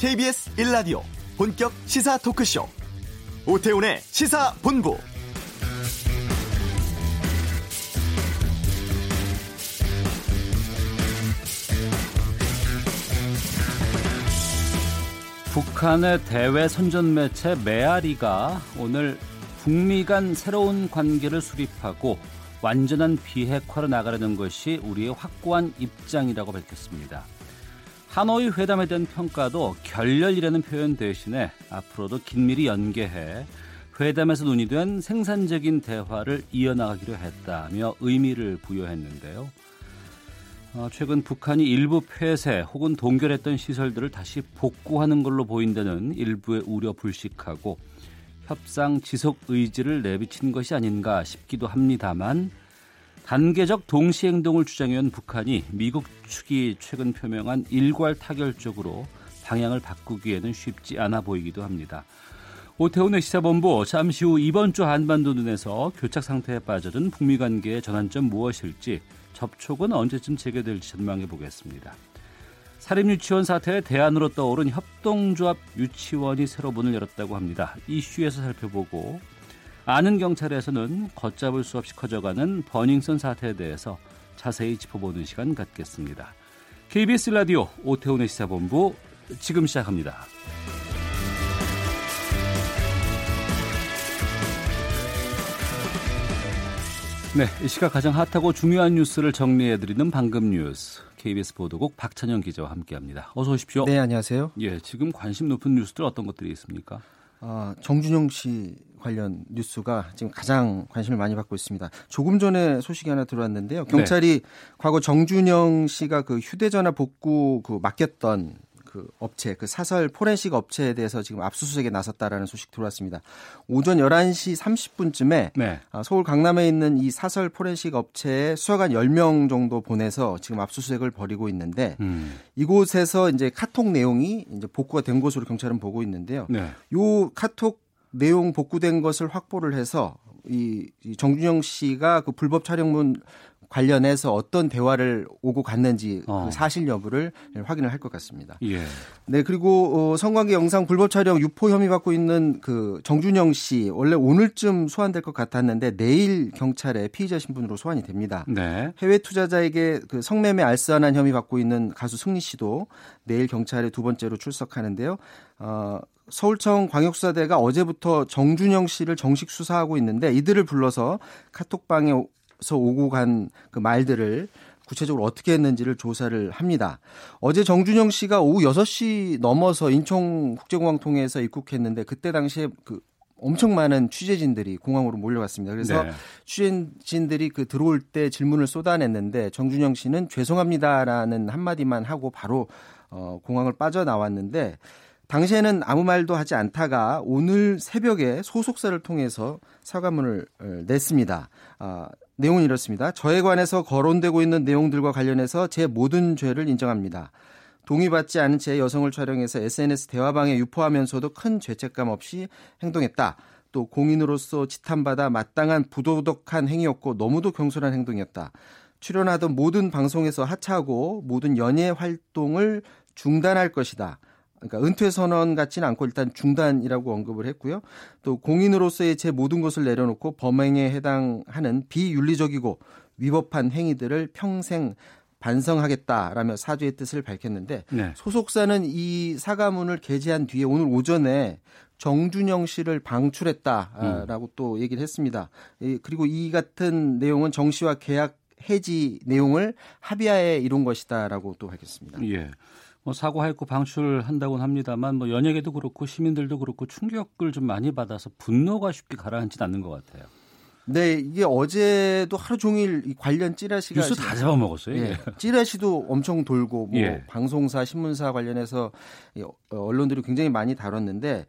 KBS 1라디오 본격 시사 토크쇼 오태훈의 시사본부 북한의 대외 선전 매체 메아리가 오늘 북미 간 새로운 관계를 수립하고 완전한 비핵화로 나가려는 것이 우리의 확고한 입장이라고 밝혔습니다. 하노이 회담에 대한 평가도 결렬이라는 표현 대신에 앞으로도 긴밀히 연계해 회담에서 논의된 생산적인 대화를 이어나가기로 했다며 의미를 부여했는데요. 어, 최근 북한이 일부 폐쇄 혹은 동결했던 시설들을 다시 복구하는 걸로 보인다는 일부의 우려 불식하고 협상 지속 의지를 내비친 것이 아닌가 싶기도 합니다만 단계적 동시 행동을 주장해온 북한이 미국 측이 최근 표명한 일괄 타결적으로 방향을 바꾸기에는 쉽지 않아 보이기도 합니다. 오태훈의 시사본부 잠시 후 이번 주 한반도 눈에서 교착 상태에 빠져든 북미 관계의 전환점 무엇일지 접촉은 언제쯤 재개될지 전망해 보겠습니다. 사립유치원 사태의 대안으로 떠오른 협동조합 유치원이 새로 문을 열었다고 합니다. 이슈에서 살펴보고 아는 경찰에서는 걷잡을 수 없이 커져가는 버닝썬 사태에 대해서 자세히 짚어보는 시간 갖겠습니다. KBS 라디오 오태훈의 시사본부 지금 시작합니다. 네, 이 시각 가장 핫하고 중요한 뉴스를 정리해드리는 방금 뉴스. KBS 보도국 박찬영 기자와 함께합니다. 어서 오십시오. 네, 안녕하세요. 예, 지금 관심 높은 뉴스들 어떤 것들이 있습니까? 아, 정준영 씨 관련 뉴스가 지금 가장 관심을 많이 받고 있습니다. 조금 전에 소식이 하나 들어왔는데요. 경찰이 네. 과거 정준영 씨가 그 휴대전화 복구 그 맡겼던 그 업체, 그 사설 포렌식 업체에 대해서 지금 압수수색에 나섰다라는 소식 들어왔습니다. 오전 11시 30분쯤에 네. 아, 서울 강남에 있는 이 사설 포렌식 업체에 수사관 10명 정도 보내서 지금 압수수색을 벌이고 있는데 음. 이곳에서 이제 카톡 내용이 이제 복구가 된 것으로 경찰은 보고 있는데요. 네. 요 카톡 내용 복구된 것을 확보를 해서 이, 이 정준영 씨가 그 불법 촬영문 관련해서 어떤 대화를 오고 갔는지 그 어. 그 사실 여부를 확인을 할 것 같습니다. 예. 네 그리고 어, 성관계 영상 불법 촬영 유포 혐의 받고 있는 그 정준영 씨 원래 오늘쯤 소환될 것 같았는데 내일 경찰에 피의자 신분으로 소환이 됩니다. 네. 해외 투자자에게 그 성매매 알선한 혐의 받고 있는 가수 승리 씨도 내일 경찰에 두 번째로 출석하는데요. 어, 서울청 광역수사대가 어제부터 정준영 씨를 정식 수사하고 있는데 이들을 불러서 카톡방에 서 오고 간 그 말들을 구체적으로 어떻게 했는지를 조사를 합니다. 어제 정준영 씨가 오후 6시 넘어서 인천국제공항 통해서 입국했는데 그때 당시에 그 엄청 많은 취재진들이 공항으로 몰려갔습니다. 그래서 네. 취재진들이 그 들어올 때 질문을 쏟아냈는데 정준영 씨는 죄송합니다라는 한마디만 하고 바로 어 공항을 빠져나왔는데 당시에는 아무 말도 하지 않다가 오늘 새벽에 소속사를 통해서 사과문을 어, 냈습니다. 아, 내용은 이렇습니다. 저에 관해서 거론되고 있는 내용들과 관련해서 제 모든 죄를 인정합니다. 동의받지 않은 채 여성을 촬영해서 SNS 대화방에 유포하면서도 큰 죄책감 없이 행동했다. 또 공인으로서 지탄받아 마땅한 부도덕한 행위였고 너무도 경솔한 행동이었다. 출연하던 모든 방송에서 하차하고 모든 연예 활동을 중단할 것이다. 그러니까 은퇴 선언 같지는 않고 일단 중단이라고 언급을 했고요. 또 공인으로서의 제 모든 것을 내려놓고 범행에 해당하는 비윤리적이고 위법한 행위들을 평생 반성하겠다라며 사죄의 뜻을 밝혔는데 네. 소속사는 이 사과문을 게재한 뒤에 오늘 오전에 정준영 씨를 방출했다라고 음. 또 얘기를 했습니다. 그리고 이 같은 내용은 정 씨와 계약 해지 내용을 합의하에 이룬 것이다라고 또 밝혔습니다. 예. 뭐 사고하였고 방출한다고는 합니다만 뭐 연예계도 그렇고 시민들도 그렇고 충격을 좀 많이 받아서 분노가 쉽게 가라앉지 않는 것 같아요. 네, 이게 어제도 하루 종일 관련 찌라시가 뉴스 다 잡아먹었어요. 예, 찌라시도 엄청 돌고 뭐 예. 방송사, 신문사 관련해서 언론들이 굉장히 많이 다뤘는데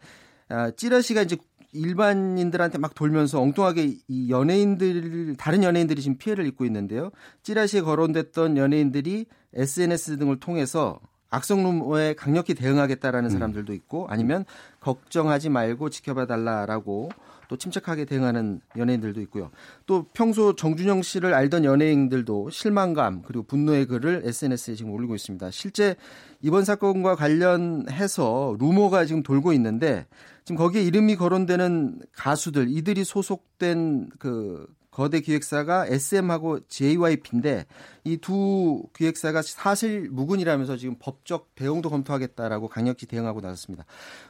아, 찌라시가 이제 일반인들한테 막 돌면서 엉뚱하게 이 연예인들 다른 연예인들이 지금 피해를 입고 있는데요. 찌라시에 거론됐던 연예인들이 SNS 등을 통해서 악성 루머에 강력히 대응하겠다라는 음. 사람들도 있고 아니면 걱정하지 말고 지켜봐 달라라고 또 침착하게 대응하는 연예인들도 있고요. 또 평소 정준영 씨를 알던 연예인들도 실망감 그리고 분노의 글을 SNS에 지금 올리고 있습니다. 실제 이번 사건과 관련해서 루머가 지금 돌고 있는데 지금 거기에 이름이 거론되는 가수들 이들이 소속된 그 거대 기획사가 SM하고 JYP인데 이 두 기획사가 사실 무근이라면서 지금 법적 대응도 검토하겠다라고 강력히 대응하고 나섰습니다.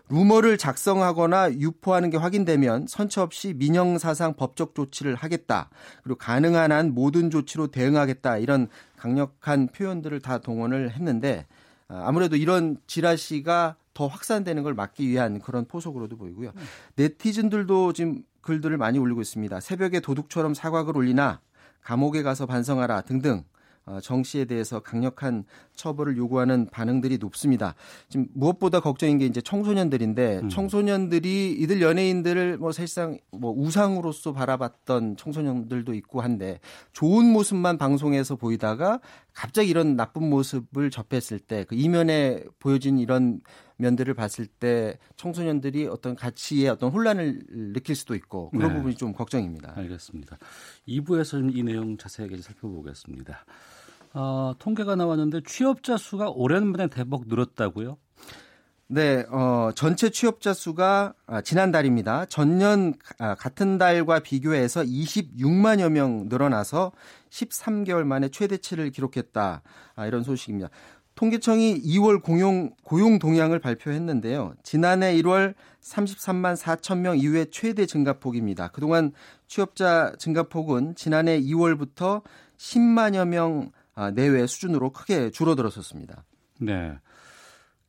루머를 작성하거나 유포하는 게 확인되면 선처 없이 민형사상 법적 조치를 하겠다. 그리고 가능한 한 모든 조치로 대응하겠다. 이런 강력한 표현들을 다 동원을 했는데 아, 아무래도 이런 지라시가 더 확산되는 걸 막기 위한 그런 포석으로도 보이고요. 네티즌들도 지금 글들을 많이 올리고 있습니다. 새벽에 도둑처럼 사과글 올리나 감옥에 가서 반성하라 등등 어, 정 씨에 대해서 강력한 처벌을 요구하는 반응들이 높습니다. 지금 무엇보다 걱정인 게 이제 청소년들인데 음. 청소년들이 이들 연예인들을 뭐 사실상 뭐 우상으로서 바라봤던 청소년들도 있고 한데 좋은 모습만 방송에서 보이다가 갑자기 이런 나쁜 모습을 접했을 때 그 이면에 보여진 이런 면들을 봤을 때 청소년들이 어떤 가치에 어떤 혼란을 느낄 수도 있고 그런 네. 부분이 좀 걱정입니다. 알겠습니다. 2부에서는 이 내용 자세하게 살펴보겠습니다. 어, 통계가 나왔는데 취업자 수가 오랜만에 대폭 늘었다고요? 네, 어, 전체 취업자 수가 아, 지난달입니다. 전년 아, 같은 달과 비교해서 26만여 명 늘어나서 13개월 만에 최대치를 기록했다. 아, 이런 소식입니다. 통계청이 2월 공용, 고용 동향을 발표했는데요. 지난해 1월 33만 4천 명 이후에 최대 증가폭입니다. 그동안 취업자 증가폭은 지난해 2월부터 10만여 명 아, 내외 수준으로 크게 줄어들었었습니다. 네.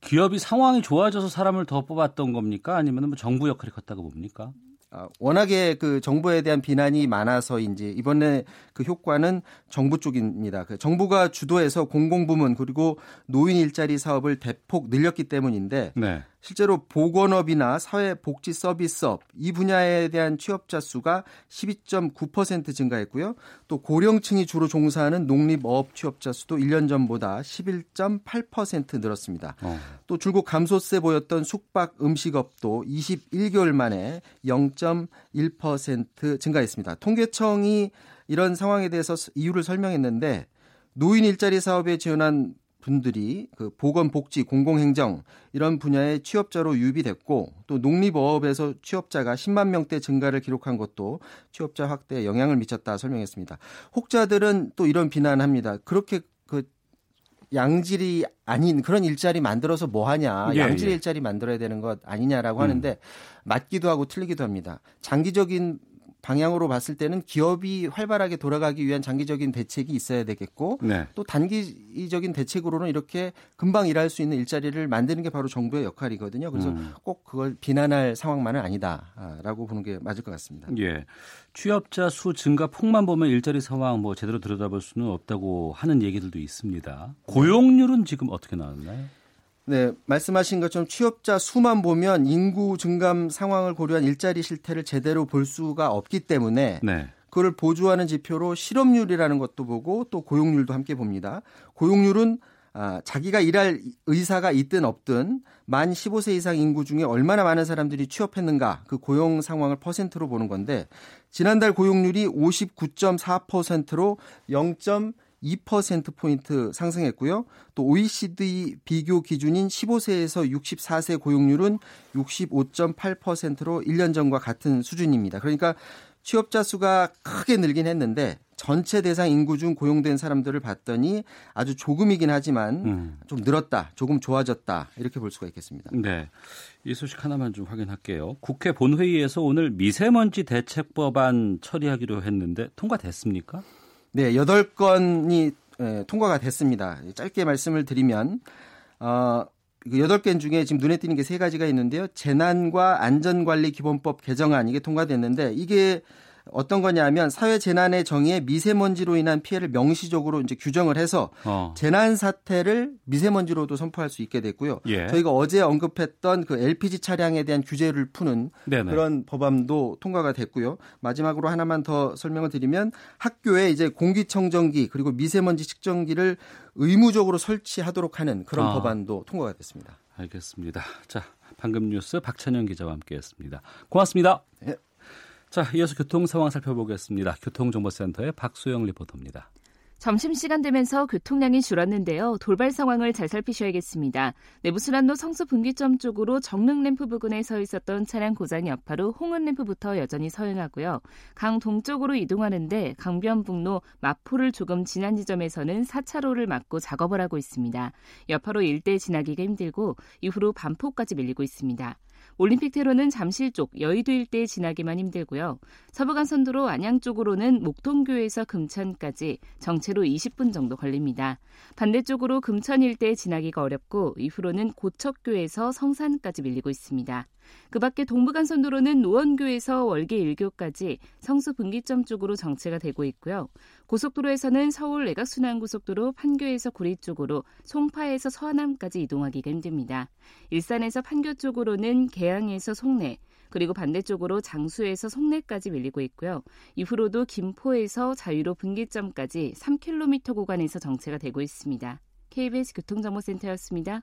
기업이 상황이 좋아져서 사람을 더 뽑았던 겁니까? 아니면 뭐 정부 역할이 컸다고 봅니까? 아, 워낙에 그 정부에 대한 비난이 많아서인지 이번에 그 효과는 정부 쪽입니다. 그 정부가 주도해서 공공부문 그리고 노인 일자리 사업을 대폭 늘렸기 때문인데 네. 실제로 보건업이나 사회복지 서비스업 이 분야에 대한 취업자 수가 12.9% 증가했고요. 또 고령층이 주로 종사하는 농립업 취업자 수도 1년 전보다 11.8% 늘었습니다. 어. 또 줄곧 감소세 보였던 숙박 음식업도 21개월 만에 0.1% 증가했습니다. 통계청이 이런 상황에 대해서 이유를 설명했는데 노인 일자리 사업에 지원한 분들이 그 보건 복지, 공공행정 이런 분야의 취업자로 유입됐고 또 농립어업에서 취업자가 10만 명대 증가를 기록한 것도 취업자 확대에 영향을 미쳤다 설명했습니다. 혹자들은 또 이런 비난합니다. 그렇게 그 양질이 아닌 그런 일자리 만들어서 뭐 하냐. 예, 양질 예. 일자리 만들어야 되는 것 아니냐라고 음. 하는데 맞기도 하고 틀리기도 합니다. 장기적인 방향으로 봤을 때는 기업이 활발하게 돌아가기 위한 장기적인 대책이 있어야 되겠고 네. 또 단기적인 대책으로는 이렇게 금방 일할 수 있는 일자리를 만드는 게 바로 정부의 역할이거든요. 그래서 음. 꼭 그걸 비난할 상황만은 아니다라고 보는 게 맞을 것 같습니다. 예. 취업자 수 증가 폭만 보면 일자리 상황 뭐 제대로 들여다볼 수는 없다고 하는 얘기들도 있습니다. 고용률은 지금 어떻게 나왔나요? 네, 말씀하신 것처럼 취업자 수만 보면 인구 증감 상황을 고려한 일자리 실태를 제대로 볼 수가 없기 때문에 네. 그걸 보조하는 지표로 실업률이라는 것도 보고 또 고용률도 함께 봅니다. 고용률은 아, 자기가 일할 의사가 있든 없든 만 15세 이상 인구 중에 얼마나 많은 사람들이 취업했는가 그 고용 상황을 퍼센트로 보는 건데 지난달 고용률이 59.4%로 0. 2%포인트 상승했고요. 또 OECD 비교 기준인 15세에서 64세 고용률은 65.8%로 1년 전과 같은 수준입니다. 그러니까 취업자 수가 크게 늘긴 했는데 전체 대상 인구 중 고용된 사람들을 봤더니 아주 조금이긴 하지만 음. 좀 늘었다, 조금 좋아졌다 이렇게 볼 수가 있겠습니다. 네, 이 소식 하나만 좀 확인할게요. 국회 본회의에서 오늘 미세먼지 대책법안 처리하기로 했는데 통과됐습니까? 네, 8건이 예, 통과가 됐습니다. 짧게 말씀을 드리면 어, 그 8개 중에 지금 눈에 띄는 게 세 가지가 있는데요. 재난과 안전관리 기본법 개정안 이게 통과됐는데 이게 어떤 거냐면 사회 재난의 정의에 미세먼지로 인한 피해를 명시적으로 이제 규정을 해서 어. 재난 사태를 미세먼지로도 선포할 수 있게 됐고요. 예. 저희가 어제 언급했던 그 LPG 차량에 대한 규제를 푸는 네네. 그런 법안도 통과가 됐고요. 마지막으로 하나만 더 설명을 드리면 학교에 이제 공기청정기 그리고 미세먼지 측정기를 의무적으로 설치하도록 하는 그런 아. 법안도 통과가 됐습니다. 알겠습니다. 자, 방금 뉴스 박찬영 기자와 함께했습니다. 고맙습니다. 네. 자, 이어서 교통 상황 살펴보겠습니다. 교통정보센터의 박소영 리포터입니다. 점심시간 되면서 교통량이 줄었는데요. 돌발 상황을 잘 살피셔야겠습니다. 내부순환로 성수 분기점 쪽으로 정릉 램프 부근에 서 있었던 차량 고장 여파로 홍은 램프부터 여전히 서행하고요. 강 동쪽으로 이동하는데 강변북로 마포를 조금 지난 지점에서는 4차로를 막고 작업을 하고 있습니다. 여파로 일대 지나기가 힘들고 이후로 반포까지 밀리고 있습니다. 올림픽대로는 잠실 쪽 여의도 일대에 지나기만 힘들고요. 서부간선도로 안양 쪽으로는 목동교에서 금천까지 정체로 20분 정도 걸립니다. 반대쪽으로 금천 일대에 지나기가 어렵고 이후로는 고척교에서 성산까지 밀리고 있습니다. 그 밖에 동부간선도로는 노원교에서 월계 1교까지 성수 분기점 쪽으로 정체가 되고 있고요. 고속도로에서는 서울 내각순환고속도로 판교에서 구리 쪽으로 송파에서 서하남까지 이동하기가 힘듭니다. 일산에서 판교 쪽으로는 개항에서 송내, 그리고 반대쪽으로 장수에서 송내까지 밀리고 있고요. 이후로도 김포에서 자유로 분기점까지 3km 구간에서 정체가 되고 있습니다. KBS 교통정보센터였습니다.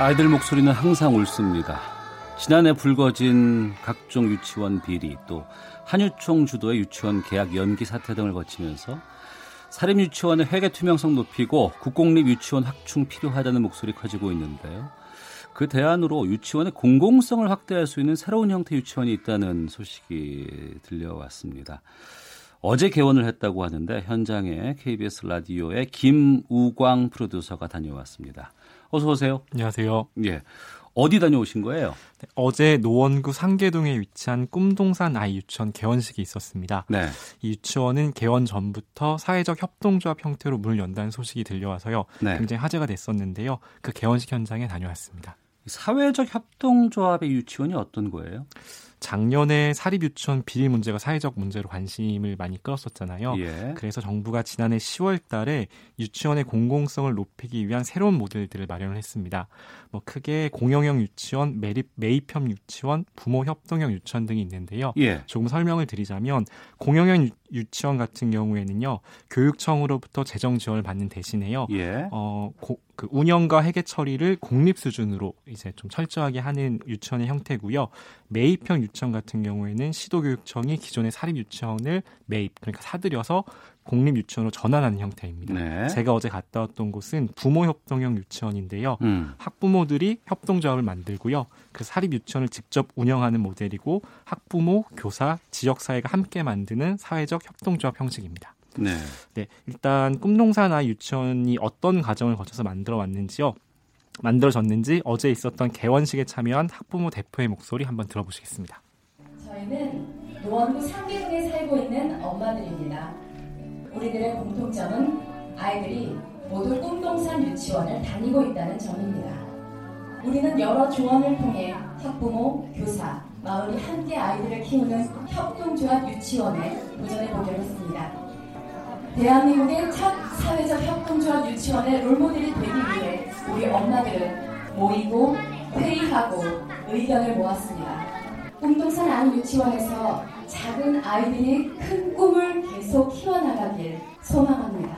아이들 목소리는 항상 옳습니다. 지난해 불거진 각종 유치원 비리 또 한유총 주도의 유치원 계약 연기 사태 등을 거치면서 사립 유치원의 회계 투명성 높이고 국공립 유치원 확충 필요하다는 목소리 커지고 있는데요. 그 대안으로 유치원의 공공성을 확대할 수 있는 새로운 형태 유치원이 있다는 소식이 들려왔습니다. 어제 개원을 했다고 하는데 현장에 KBS 라디오의 김우광 프로듀서가 다녀왔습니다. 어서 오세요. 안녕하세요. 예. 어디 다녀오신 거예요? 네, 어제 노원구 상계동에 위치한 꿈동산 아이 유치원 개원식이 있었습니다. 네. 이 유치원은 개원 전부터 사회적 협동조합 형태로 문을 연다는 소식이 들려와서요. 네. 굉장히 화제가 됐었는데요. 그 개원식 현장에 다녀왔습니다. 사회적 협동조합의 유치원이 어떤 거예요? 작년에 사립 유치원 비리 문제가 사회적 문제로 관심을 많이 끌었었잖아요. 예. 그래서 정부가 지난해 10월 달에 유치원의 공공성을 높이기 위한 새로운 모델들을 마련을 했습니다. 뭐 크게 공영형 유치원, 매립, 매입형 유치원, 부모 협동형 유치원 등이 있는데요. 예. 조금 설명을 드리자면 공영형 유, 유치원 같은 경우에는요. 교육청으로부터 재정 지원을 받는 대신에요. 예. 어, 고, 그 운영과 회계 처리를 공립 수준으로 이제 좀 철저하게 하는 유치원의 형태고요. 매입형 유치원 같은 경우에는 시도교육청이 기존의 사립 유치원을 매입 그러니까 사들여서 공립 유치원으로 전환하는 형태입니다. 네. 제가 어제 갔다 왔던 곳은 부모 협동형 유치원인데요. 음. 학부모들이 협동조합을 만들고요. 그 사립 유치원을 직접 운영하는 모델이고 학부모, 교사, 지역 사회가 함께 만드는 사회적 협동조합 형식입니다. 네. 네, 일단 아이 유치원이 어떤 과정을 거쳐서 만들어 왔는지요. 만들어졌는지 어제 있었던 개원식에 참여한 학부모 대표의 목소리 한번 들어보시겠습니다. 저희는 노원구 상계동에 살고 있는 엄마들입니다. 우리들의 공통점은 아이들이 모두 꿈동산 유치원을 다니고 있다는 점입니다. 우리는 여러 조언을 통해 학부모, 교사, 마을이 함께 아이들을 키우는 협동조합 유치원에 도전해 보기로 했습니다. 대한민국의 첫 사회적 협동조합 유치원의 롤모델이 되기 위해 우리 엄마들은 모이고 회의하고 의견을 모았습니다. 꿈동산 아이 유치원에서 작은 아이들이 큰 꿈을 계속 키워나가길 소망합니다.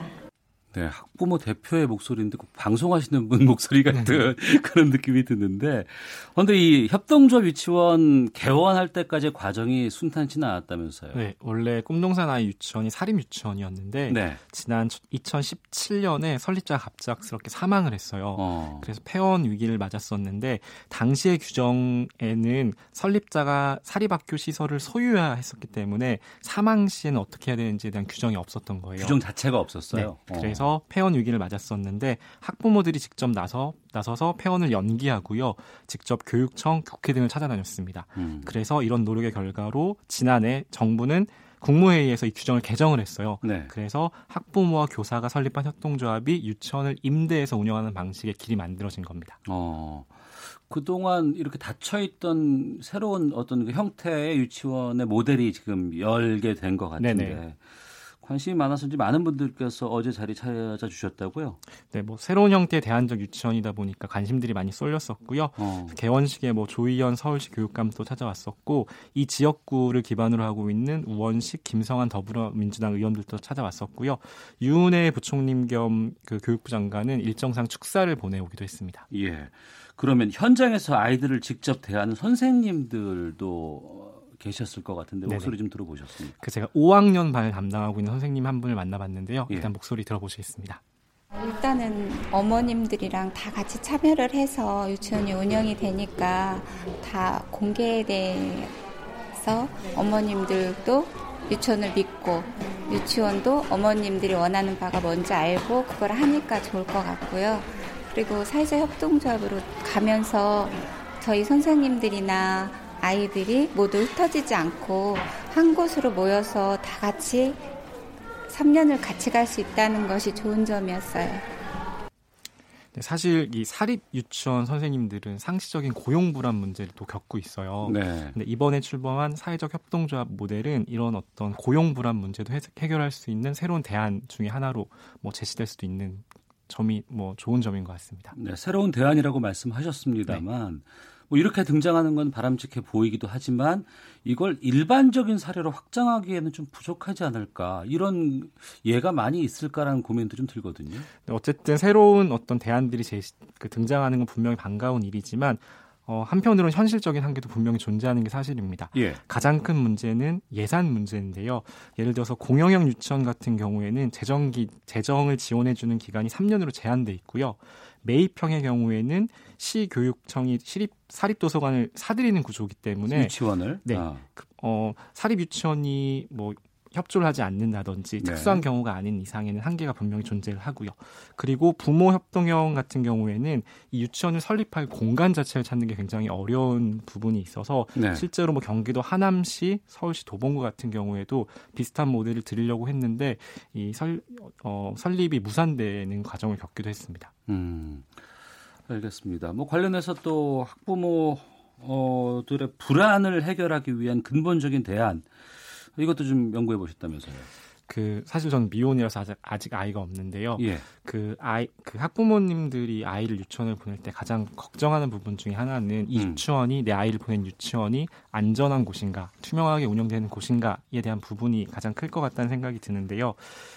네, 학부모 대표의 목소리인데 꼭 방송하시는 분 목소리 같은 그런 느낌이 드는데, 그런데 이 협동조합 유치원 개원할 때까지 과정이 순탄치는 않았다면서요? 네, 원래 꿈동산 아이 유치원이 사립 유치원이었는데 네. 지난 2017년에 설립자가 갑작스럽게 사망을 했어요. 어. 그래서 폐원 위기를 맞았었는데 당시의 규정에는 설립자가 사립학교 시설을 소유해야 했었기 때문에 사망 시에는 어떻게 해야 되는지에 대한 규정이 없었던 거예요. 규정 자체가 없었어요. 네, 그래서 그래서 폐원 위기를 맞았었는데 학부모들이 직접 나서 나서서 폐원을 연기하고요. 직접 교육청, 국회 등을 찾아다녔습니다. 음. 그래서 이런 노력의 결과로 지난해 정부는 국무회의에서 이 규정을 개정을 했어요. 네. 그래서 학부모와 교사가 설립한 협동조합이 유치원을 임대해서 운영하는 방식의 길이 만들어진 겁니다. 어. 그동안 이렇게 닫혀있던 새로운 어떤 그 형태의 유치원의 모델이 지금 열게 된 것 같은데 네네. 관심이 많아서인지 많은 분들께서 어제 자리 찾아주셨다고요? 네, 뭐 새로운 형태의 대안적 유치원이다 보니까 관심들이 많이 쏠렸었고요. 어. 개원식에 뭐 조희연 서울시 교육감도 찾아왔었고 이 지역구를 기반으로 하고 있는 우원식, 김성한 더불어민주당 의원들도 찾아왔었고요. 유은혜 부총님 겸그 교육부 장관은 일정상 축사를 보내오기도 했습니다. 예. 그러면 현장에서 아이들을 직접 대하는 선생님들도 계셨을 것 같은데 목소리 좀 들어보셨습니까? 그 제가 5학년 반 담당하고 있는 선생님 한 분을 만나봤는데요. 예. 일단 목소리 들어보시겠습니다. 일단은 어머님들이랑 다 같이 참여를 해서 유치원이 운영이 되니까 다 공개에 대해서 어머님들도 유치원을 믿고 유치원도 어머님들이 원하는 바가 뭔지 알고 그걸 하니까 좋을 것 같고요. 그리고 사회적 협동조합으로 가면서 저희 선생님들이나 아이들이 모두 흩어지지 않고 한 곳으로 모여서 다 같이 3년을 같이 갈 수 있다는 것이 좋은 점이었어요. 네, 사실 이 사립 유치원 선생님들은 상시적인 고용 불안 문제를 또 겪고 있어요. 네. 근데 이번에 출범한 사회적 협동조합 모델은 이런 어떤 고용 불안 문제도 해결할 수 있는 새로운 대안 중의 하나로 뭐 제시될 수도 있는 점이 뭐 좋은 점인 것 같습니다. 네, 새로운 대안이라고 말씀하셨습니다만 네. 뭐 이렇게 등장하는 건 바람직해 보이기도 하지만 이걸 일반적인 사례로 확장하기에는 좀 부족하지 않을까 이런 예가 많이 있을까라는 고민도 좀 들거든요. 어쨌든 새로운 어떤 대안들이 제시, 그 등장하는 건 분명히 반가운 일이지만 어, 한편으로는 현실적인 한계도 분명히 존재하는 게 사실입니다. 예. 가장 큰 문제는 예산 문제인데요. 예를 들어서 공영형 유치원 같은 경우에는 재정기 재정을 지원해주는 기간이 3년으로 제한돼 있고요. 매입형의 경우에는 시 교육청이 시립 사립 도서관을 사들이는 구조이기 때문에 유치원을 네, 아. 그, 어, 사립 유치원이 뭐 협조를 하지 않는다든지 네. 특수한 경우가 아닌 이상에는 한계가 분명히 존재를 하고요. 그리고 부모 협동형 같은 경우에는 이 유치원을 설립할 공간 자체를 찾는 게 굉장히 어려운 부분이 있어서 네. 실제로 뭐 경기도 하남시, 서울시 도봉구 같은 경우에도 비슷한 모델을 들이려고 했는데 이 설, 어, 설립이 무산되는 과정을 겪기도 했습니다. 음, 알겠습니다. 뭐 관련해서 또 학부모들의 불안을 해결하기 위한 근본적인 대안 이것도 좀 연구해 보셨다면서요? 그 사실 저는 미혼이라서 아직, 아직 아이가 없는데요. 예. 그 아이 그 학부모님들이 아이를 유치원을 보낼 때 가장 걱정하는 부분 중에 하나는 이 음. 유치원이 내 아이를 보낸 유치원이 안전한 곳인가, 투명하게 운영되는 곳인가에 대한 부분이 가장 클 것 같다는 생각이 드는데요.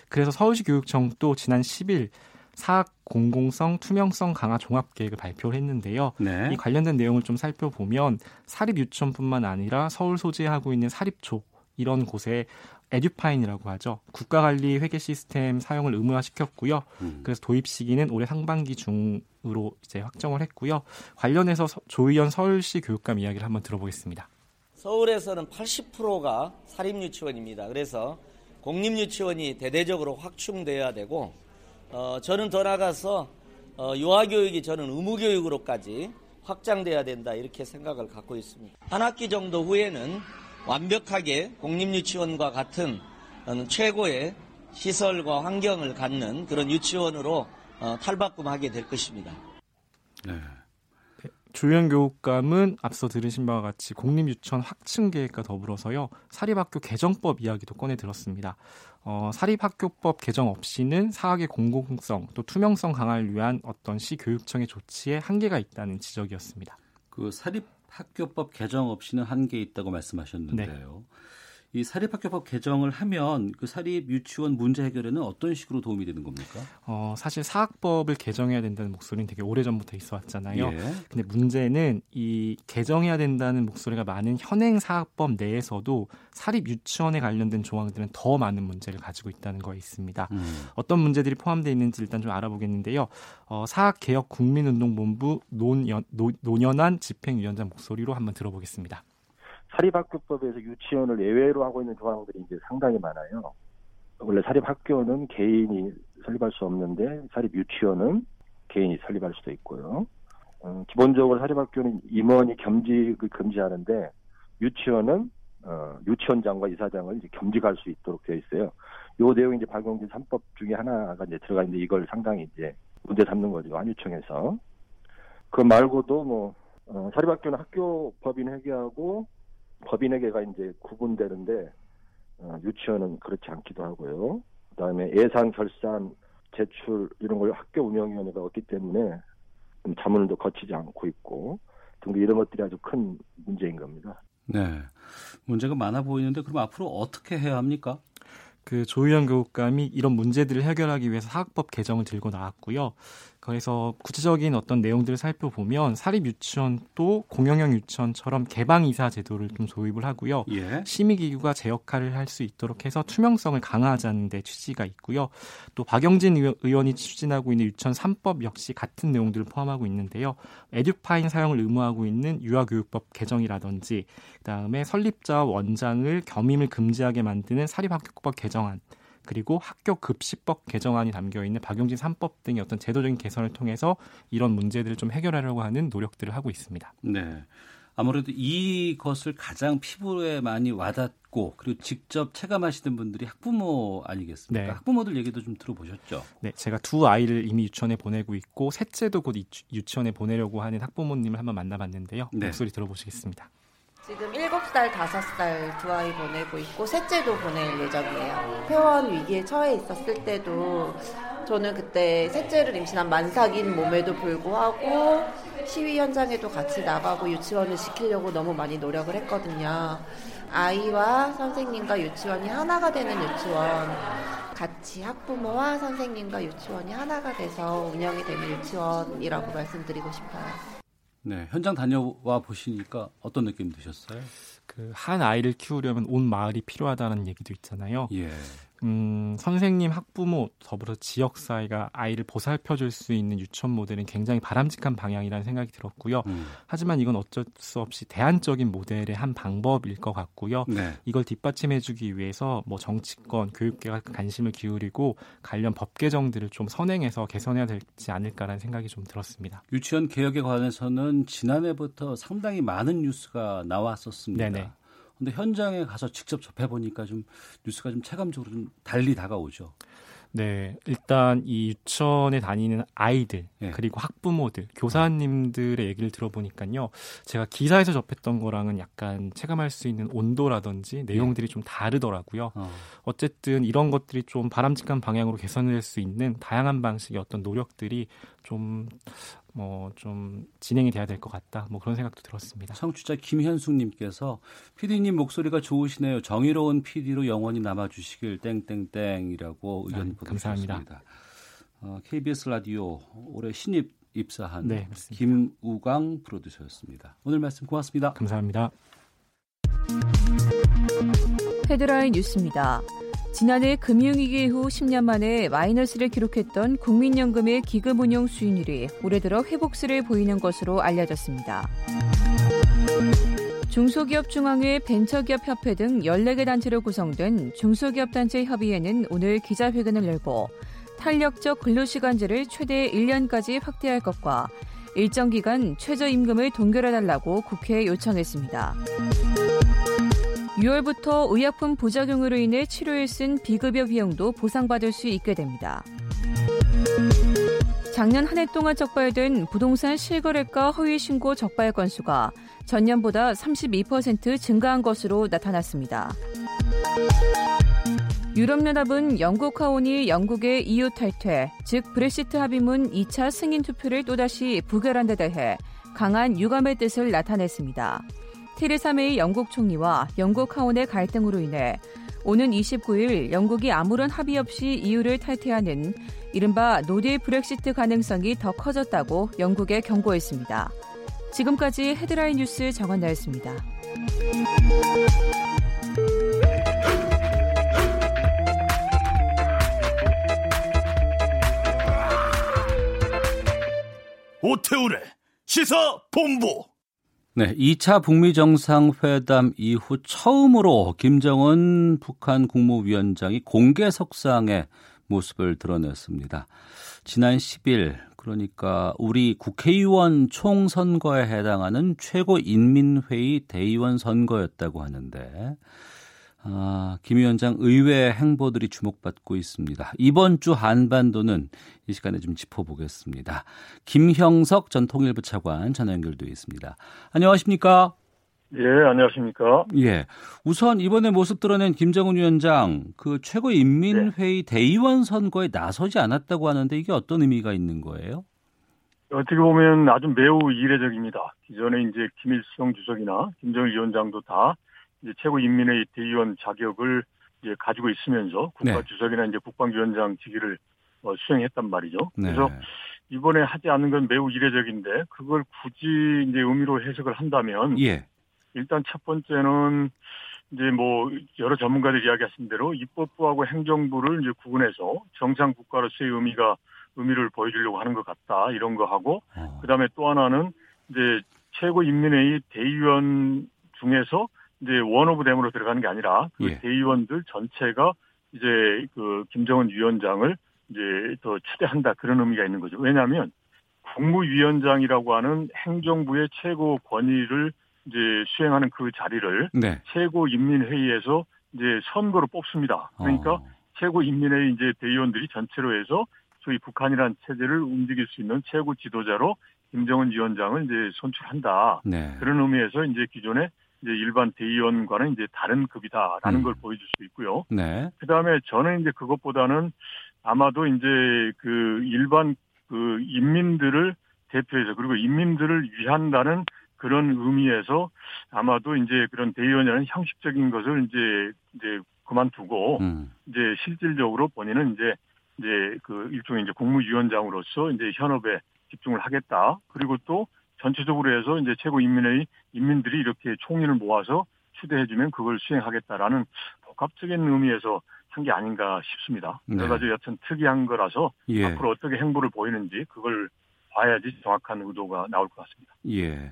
그래서 서울시 교육청도 지난 10일 사학 공공성, 투명성 강화 종합 계획을 발표를 했는데요. 네. 이 관련된 내용을 좀 살펴보면 사립 유치원뿐만 아니라 서울 소재하고 있는 사립조 이런 곳에 에듀파인이라고 하죠. 국가관리 회계 시스템 사용을 의무화시켰고요. 음. 그래서 도입 시기는 올해 상반기 중으로 이제 확정을 했고요. 관련해서 조의연 서울시 교육감 이야기를 한번 들어보겠습니다. 서울에서는 80%가 사립유치원입니다. 그래서 공립유치원이 대대적으로 확충돼야 되고 어, 저는 더 나가서 어, 유아교육이 저는 의무교육으로까지 확장돼야 된다 이렇게 생각을 갖고 있습니다. 한 학기 정도 후에는 완벽하게 공립유치원과 같은 최고의 시설과 환경을 갖는 그런 유치원으로 어, 탈바꿈하게 될 것입니다. 네. 조현 교육감은 앞서 들으신 바와 같이 공립유치원 확충 계획과 더불어서요 사립학교 개정법 이야기도 꺼내 들었습니다. 어, 사립학교법 개정 없이는 사학의 공공성 또 투명성 강화를 위한 어떤 시 교육청의 조치에 한계가 있다는 지적이었습니다. 그 사립 학교법 개정 없이는 한계 있다고 말씀하셨는데요. 네. 이 사립학교법 개정을 하면 그 사립 유치원 문제 해결에는 어떤 식으로 도움이 되는 겁니까? 어, 사실 사학법을 개정해야 된다는 목소리는 되게 오래전부터 있어 왔잖아요. 예. 근데 문제는 이 개정해야 된다는 목소리가 많은 현행 사학법 내에서도 사립 유치원에 관련된 조항들은 더 많은 문제를 가지고 있다는 거에 있습니다. 음. 어떤 문제들이 포함되어 있는지 일단 좀 알아보겠는데요. 어, 사학개혁 국민운동본부 논연, 노년한 집행위원장 목소리로 한번 들어보겠습니다. 사립학교법에서 유치원을 예외로 하고 있는 조항들이 이제 상당히 많아요. 원래 사립학교는 개인이 설립할 수 없는데 사립 유치원은 개인이 설립할 수도 있고요. 어, 기본적으로 사립학교는 임원이 겸직을 금지하는데 유치원은 어, 유치원장과 이사장을 이제 겸직할 수 있도록 되어 있어요. 요 내용이 이제 박용진 3법 중에 하나가 이제 들어가 있는데 이걸 상당히 이제 문제 삼는 거죠. 안유청에서. 그 말고도 뭐, 어, 사립학교는 학교 법인 회계하고 법인 회계가 이제 구분되는데, 어, 유치원은 그렇지 않기도 하고요. 그 다음에 예산 결산 제출 이런 걸 학교 운영위원회가 없기 때문에 자문도 거치지 않고 있고 등등 이런 것들이 아주 큰 문제인 겁니다. 네. 문제가 많아 보이는데 그럼 앞으로 어떻게 해야 합니까? 그 조희연 교육감이 이런 문제들을 해결하기 위해서 사학법 개정을 들고 나왔고요. 그래서 구체적인 어떤 내용들을 살펴보면 사립 유치원도 공영형 유치원처럼 개방 이사 제도를 좀 도입을 하고요. 예. 심의 기구가 제 역할을 할 수 있도록 해서 투명성을 강화하자는 데 취지가 있고요. 또 박영진 의원이 추진하고 있는 유치원 3법 역시 같은 내용들을 포함하고 있는데요. 에듀파인 사용을 의무하고 있는 유아교육법 개정이라든지 그다음에 설립자와 원장을 겸임을 금지하게 만드는 사립학교법 개정안 그리고 학교 급식법 개정안이 담겨 있는 박용진 3법 등의 어떤 제도적인 개선을 통해서 이런 문제들을 좀 해결하려고 하는 노력들을 하고 있습니다. 네. 아무래도 이것을 가장 피부에 많이 와닿고 그리고 직접 체감하시는 분들이 학부모 아니겠습니까? 네. 학부모들 얘기도 좀 들어보셨죠? 네, 제가 두 아이를 이미 유치원에 보내고 있고 셋째도 곧 유치원에 보내려고 하는 학부모님을 한번 만나봤는데요. 네. 목소리 들어보시겠습니다. 지금 7살, 5살 두 아이 보내고 있고 셋째도 보낼 예정이에요. 폐원 위기에 처해 있었을 때도 저는 그때 셋째를 임신한 만삭인 몸에도 불구하고 시위 현장에도 같이 나가고 유치원을 시키려고 너무 많이 노력을 했거든요. 아이와 선생님과 유치원이 하나가 되는 유치원, 같이 학부모와 선생님과 유치원이 하나가 돼서 운영이 되는 유치원이라고 말씀드리고 싶어요. 네, 현장 다녀와 보시니까 어떤 느낌 드셨어요? 그 한 아이를 키우려면 온 마을이 필요하다는 얘기도 있잖아요. 예. 음, 선생님, 학부모, 더불어 지역 사회가 아이를 보살펴 줄 수 있는 유치원 모델은 굉장히 바람직한 방향이라는 생각이 들었고요. 음. 하지만 이건 어쩔 수 없이 대안적인 모델의 한 방법일 것 같고요. 네. 이걸 뒷받침해 주기 위해서 뭐 정치권, 교육계가 관심을 기울이고 관련 법 개정들을 좀 선행해서 개선해야 되지 않을까라는 생각이 좀 들었습니다. 유치원 개혁에 관해서는 지난해부터 상당히 많은 뉴스가 나왔었습니다. 네네. 근데 현장에 가서 직접 접해 보니까 좀 뉴스가 좀 체감적으로 좀 달리 다가오죠. 네, 일단 이 유치원에 다니는 아이들 네. 그리고 학부모들, 교사님들의 얘기를 들어보니까요, 제가 기사에서 접했던 거랑은 약간 체감할 수 있는 온도라든지 내용들이 네. 좀 다르더라고요. 어. 쨌든 이런 것들이 좀 바람직한 방향으로 개선될 수 있는 다양한 방식의 어떤 노력들이 좀 뭐 좀 진행이 돼야 될 것 같다. 뭐 그런 생각도 들었습니다. 청취자 김현숙님께서 PD님 목소리가 좋으시네요. 정의로운 PD로 영원히 남아주시길 땡땡땡이라고 의견 아, 보내주셨습니다. 어, KBS 라디오 올해 신입 입사한 네, 김우광 프로듀서였습니다. 오늘 말씀 고맙습니다. 감사합니다. 헤드라인 뉴스입니다. 지난해 금융위기 이후 10년 만에 마이너스를 기록했던 국민연금의 기금 운용 수익률이 올해 들어 회복세를 보이는 것으로 알려졌습니다. 중소기업 중앙회 벤처기업 협회 등 14개 단체로 구성된 중소기업 단체 협의회는 오늘 기자회견을 열고 탄력적 근로시간제를 최대 1년까지 확대할 것과 일정 기간 최저임금을 동결해달라고 국회에 요청했습니다. 6월부터 의약품 부작용으로 인해 치료에 쓴 비급여 비용도 보상받을 수 있게 됩니다. 작년 한 해 동안 적발된 부동산 실거래가 허위 신고 적발 건수가 전년보다 32% 증가한 것으로 나타났습니다. 유럽연합은 영국 하원이 영국의 EU 탈퇴, 즉 브렉시트 합의문 2차 승인 투표를 또다시 부결한 데 대해 강한 유감의 뜻을 나타냈습니다. 테레사 메이 영국 총리와 영국 하원의 갈등으로 인해 오는 29일 영국이 아무런 합의 없이 EU를 탈퇴하는 이른바 노딜 브렉시트 가능성이 더 커졌다고 영국에 경고했습니다. 지금까지 헤드라인 뉴스 정한나였습니다. 오태우래 시사 본부 네, 2차 북미 정상회담 이후 처음으로 김정은 북한 국무위원장이 공개 석상에 모습을 드러냈습니다. 지난 10일 그러니까 우리 국회의원 총선거에 해당하는 최고인민회의 대의원 선거였다고 하는데 아, 김 위원장 의외의 행보들이 주목받고 있습니다. 이번 주 한반도는 이 시간에 좀 짚어보겠습니다. 김형석 전 통일부 차관 전화 연결되어 있습니다. 안녕하십니까? 예, 안녕하십니까? 예. 우선 이번에 모습 드러낸 김정은 위원장 그 최고인민회의 네. 대의원 선거에 나서지 않았다고 하는데 이게 어떤 의미가 있는 거예요? 어떻게 보면 아주 매우 이례적입니다. 기존에 이제 김일성 주석이나 김정일 위원장도 다 이제 최고인민회의 대의원 자격을 이제 가지고 있으면서 국가 네. 주석이나 이제 국방위원장 직위를 어, 수행했단 말이죠. 네. 그래서 이번에 하지 않는 건 매우 이례적인데 그걸 굳이 이제 의미로 해석을 한다면 예. 일단 첫 번째는 이제 뭐 여러 전문가들이 이야기하신 대로 입법부하고 행정부를 이제 구분해서 정상 국가로서의 의미가 의미를 보여주려고 하는 것 같다 이런 거 하고 어. 그다음에 또 하나는 이제 최고인민회의 대의원 중에서 이제 one of them으로 들어가는 게 아니라 그 예. 대의원들 전체가 이제 그 김정은 위원장을 이제 더 추대한다 그런 의미가 있는 거죠. 왜냐하면 국무위원장이라고 하는 행정부의 최고 권위를 이제 수행하는 그 자리를 네. 최고인민회의에서 이제 선거로 뽑습니다. 그러니까 어. 최고인민회의 이제 대의원들이 전체로 해서 소위 북한이란 체제를 움직일 수 있는 최고 지도자로 김정은 위원장을 이제 선출한다. 네. 그런 의미에서 이제 기존에 이제 일반 대의원과는 이제 다른 급이다라는 음. 걸 보여줄 수 있고요. 네. 그 다음에 저는 이제 그것보다는 아마도 이제 그 일반 그 인민들을 대표해서 그리고 인민들을 위한다는 그런 의미에서 아마도 이제 그런 대의원이라는 형식적인 것을 이제 이제 그만두고 음. 이제 실질적으로 본인은 이제 이제 그 일종의 이제 국무위원장으로서 이제 현업에 집중을 하겠다. 그리고 또 전체적으로 해서 이제 최고인민회의 인민들이 이렇게 총리를 모아서 추대해주면 그걸 수행하겠다라는 복합적인 의미에서 한 게 아닌가 싶습니다. 네. 여러 가지 여튼 특이한 거라서 예. 앞으로 어떻게 행보를 보이는지 그걸 봐야지 정확한 의도가 나올 것 같습니다. 예.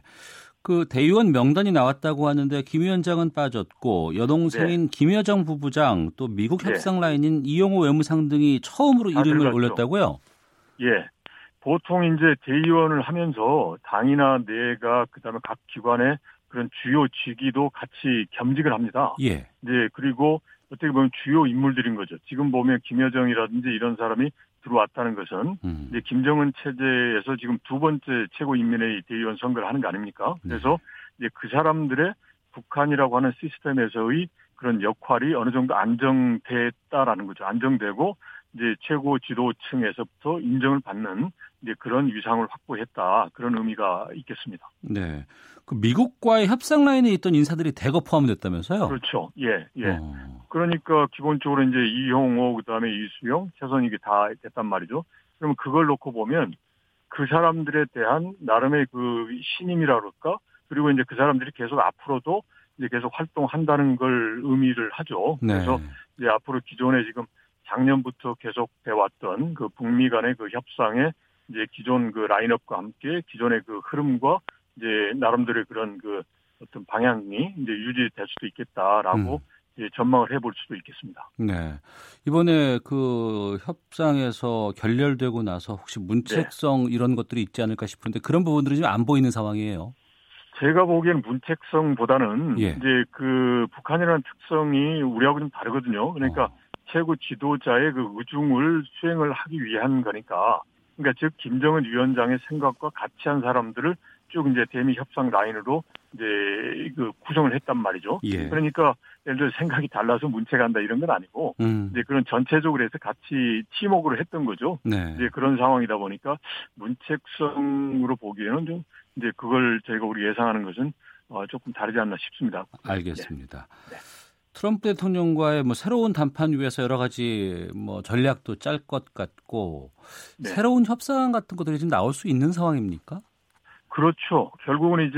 그 대의원 명단이 나왔다고 하는데 김 위원장은 빠졌고 여동생인 네. 김여정 부부장 또 미국 네. 협상 라인인 이용호 외무상 등이 처음으로 이름을 올렸다고요? 예. 보통 이제 대의원을 하면서 당이나 내각 그다음에 각 기관의 그런 주요 직위도 같이 겸직을 합니다. 예. 이제 그리고 어떻게 보면 주요 인물들인 거죠. 지금 보면 김여정이라든지 이런 사람이 들어왔다는 것은 음. 이제 김정은 체제에서 지금 두 번째 최고 인민회의 대의원 선거를 하는 거 아닙니까? 네. 그래서 네. 이제 그 사람들의 북한이라고 하는 시스템에서의 그런 역할이 어느 정도 안정됐다라는 거죠. 안정되고 이제 최고 지도층에서부터 인정을 받는 이제 그런 위상을 확보했다 그런 의미가 있겠습니다. 네. 그 미국과의 협상 라인에 있던 인사들이 대거 포함됐다면서요? 그렇죠. 예, 예. 어. 그러니까 기본적으로 이제 이형호 그다음에 이수영, 최선 이게 다 됐단 말이죠. 그러면 그걸 놓고 보면 그 사람들에 대한 나름의 그 신임이라 그럴까? 그리고 이제 그 사람들이 계속 앞으로도 이제 계속 활동한다는 걸 의미를 하죠. 네. 그래서 이제 앞으로 기존에 지금 작년부터 계속 돼 왔던 그 북미 간의 그 협상에 이제 기존 그 라인업과 함께 기존의 그 흐름과 이제 나름대로의 그런 그 어떤 방향이 이제 유지될 수도 있겠다라고 음. 예, 전망을 해볼 수도 있겠습니다. 네. 이번에 그 협상에서 결렬되고 나서 혹시 문책성 네. 이런 것들이 있지 않을까 싶은데 그런 부분들이 지금 안 보이는 상황이에요. 제가 보기에는 문책성보다는 예. 이제 그 북한이라는 특성이 우리하고 좀 다르거든요. 그러니까 어. 최고 지도자의 그 의중을 수행을 하기 위한 거니까 그러니까 즉 김정은 위원장의 생각과 같이 한 사람들을 쭉 이제 대미 협상 라인으로 이제 그 구성을 했단 말이죠. 예. 그러니까 예를 들어 생각이 달라서 문체가 한다 이런 건 아니고 음. 이제 그런 전체적으로 해서 같이 팀워크를 했던 거죠. 네. 이제 그런 상황이다 보니까 문책성으로 보기에는 좀 이제 그걸 저희가 우리 예상하는 것은 어 조금 다르지 않나 싶습니다. 알겠습니다. 네. 네. 트럼프 대통령과의 뭐 새로운 담판 위해서 여러 가지 뭐 전략도 짤 것 같고 네. 새로운 협상 같은 것들이 지금 나올 수 있는 상황입니까? 그렇죠. 결국은 이제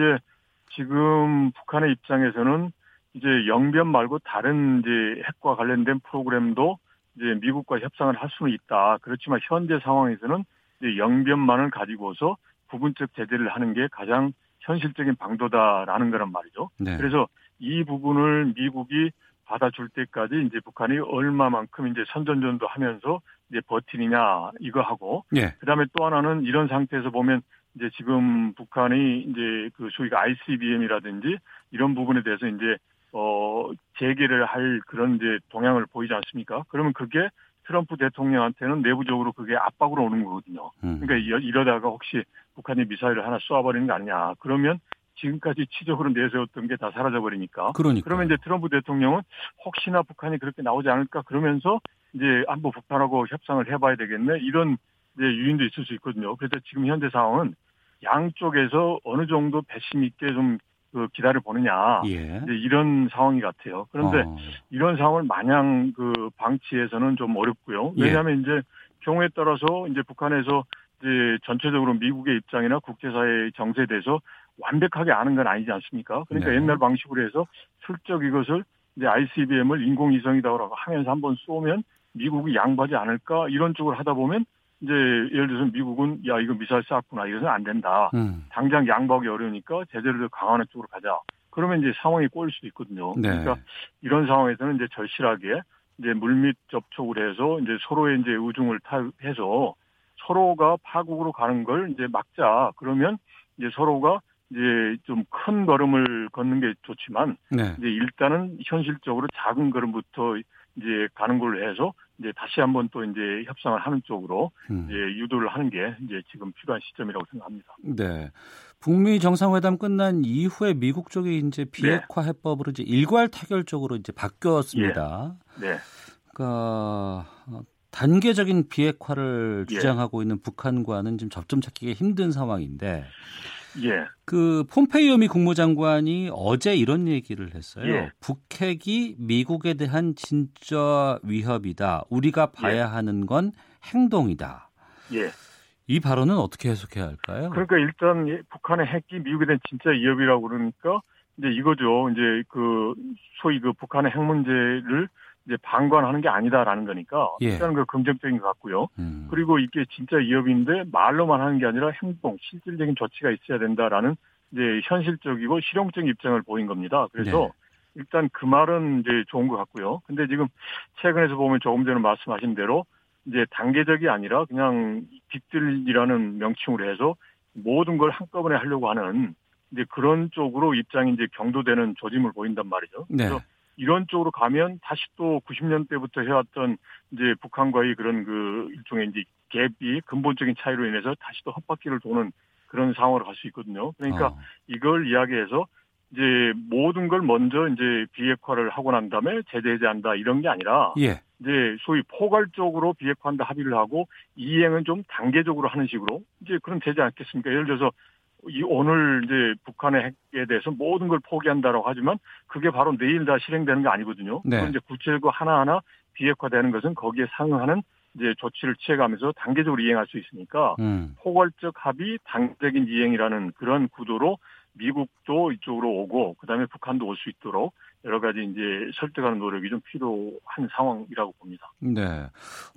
지금 북한의 입장에서는 이제 영변 말고 다른 이제 핵과 관련된 프로그램도 이제 미국과 협상을 할 수는 있다. 그렇지만 현재 상황에서는 이제 영변만을 가지고서 부분적 제재를 하는 게 가장 현실적인 방도다라는 거란 말이죠. 네. 그래서 이 부분을 미국이 받아줄 때까지 이제 북한이 얼마만큼 이제 선전전도 하면서 이제 버티느냐 이거 하고 예. 그다음에 또 하나는 이런 상태에서 보면 이제 지금 북한이 이제 그 소위 ICBM이라든지 이런 부분에 대해서 이제 어 재개를 할 그런 이제 동향을 보이지 않습니까? 그러면 그게 트럼프 대통령한테는 내부적으로 그게 압박으로 오는 거거든요. 음. 그러니까 이- 이러다가 혹시 북한이 미사일을 하나 쏘아버리는 거 아니냐. 그러면 지금까지 치적으로 내세웠던 게 다 사라져 버리니까. 그러니까. 그러면 이제 트럼프 대통령은 혹시나 북한이 그렇게 나오지 않을까 그러면서 이제 한번 북한하고 협상을 해봐야 되겠네 이런 이제 유인도 있을 수 있거든요. 그래서 지금 현재 상황은 양쪽에서 어느 정도 배심 있게 좀 그 기다려 보느냐 예. 이제 이런 상황이 같아요. 그런데 어. 이런 상황을 마냥 그 방치해서는 좀 어렵고요. 예. 왜냐하면 이제 경우에 따라서 이제 북한에서 이제 전체적으로 미국의 입장이나 국제사회의 정세에 대해서 완벽하게 아는 건 아니지 않습니까? 그러니까 네. 옛날 방식으로 해서 슬쩍 이것을 이제 ICBM을 인공위성이다라고 하면서 한번 쏘면 미국이 양보하지 않을까 이런 쪽으로 하다 보면 이제 예를 들어서 미국은 야 이거 미사일 쐈구나 이것은 안 된다. 음. 당장 양보하기 어려우니까 제대로 더 강화하는 쪽으로 가자. 그러면 이제 상황이 꼬일 수도 있거든요. 네. 그러니까 이런 상황에서는 이제 절실하게 이제 물밑 접촉을 해서 이제 서로의 이제 의중을 타해서 서로가 파국으로 가는 걸 이제 막자. 그러면 이제 서로가 이제 좀 큰 걸음을 걷는 게 좋지만 네. 이제 일단은 현실적으로 작은 걸음부터 이제 가는 걸로 해서 이제 다시 한번 또 이제 협상을 하는 쪽으로 음. 이제 유도를 하는 게 이제 지금 필요한 시점이라고 생각합니다. 네. 북미 정상회담 끝난 이후에 미국 쪽이 이제 비핵화 해법으로 이제 일괄 타결적으로 이제 바뀌었습니다. 네. 그러니까 어, 단계적인 비핵화를 예. 주장하고 있는 북한과는 지금 접점 찾기가 힘든 상황인데 예. 그 폼페이오 미 국무장관이 어제 이런 얘기를 했어요. 예. 북핵이 미국에 대한 진짜 위협이다. 우리가 봐야 예. 하는 건 행동이다. 예. 이 발언은 어떻게 해석해야 할까요? 그러니까 일단 이 북한의 핵이 미국에 대한 진짜 위협이라고 그러니까 이제 이거죠. 이제 그 소위 그 북한의 핵 문제를 이제 방관하는 게 아니다라는 거니까 예. 일단 그 긍정적인 것 같고요. 음. 그리고 이게 진짜 위협인데 말로만 하는 게 아니라 행동, 실질적인 조치가 있어야 된다라는 이제 현실적이고 실용적인 입장을 보인 겁니다. 그래서 네. 일단 그 말은 이제 좋은 것 같고요. 근데 지금 최근에서 보면 조금 전에 말씀하신 대로 이제 단계적이 아니라 그냥 빅딜이라는 명칭으로 해서 모든 걸 한꺼번에 하려고 하는 이제 그런 쪽으로 입장이 이제 경도되는 조짐을 보인단 말이죠. 네. 그래서 이런 쪽으로 가면 다시 또 90년대부터 해왔던 이제 북한과의 그런 그 일종의 이제 갭이 근본적인 차이로 인해서 다시 또 헛바퀴를 도는 그런 상황으로 갈 수 있거든요. 그러니까 어. 이걸 이야기해서 이제 모든 걸 먼저 이제 비핵화를 하고 난 다음에 제재 해제한다 이런 게 아니라 예. 이제 소위 포괄적으로 비핵화한다 합의를 하고 이행은 좀 단계적으로 하는 식으로 이제 그런 되지 않겠습니까? 예를 들어서 이 오늘 이제 북한의 핵에 대해서 모든 걸 포기한다라고 하지만 그게 바로 내일 다 실행되는 게 아니거든요. 네. 그럼 이제 구체적으로 하나하나 비핵화되는 것은 거기에 상응하는 이제 조치를 취해가면서 단계적으로 이행할 수 있으니까 음. 포괄적 합의, 단계적인 이행이라는 그런 구도로 미국도 이쪽으로 오고 그다음에 북한도 올 수 있도록 여러 가지 이제 설득하는 노력이 좀 필요한 상황이라고 봅니다. 네.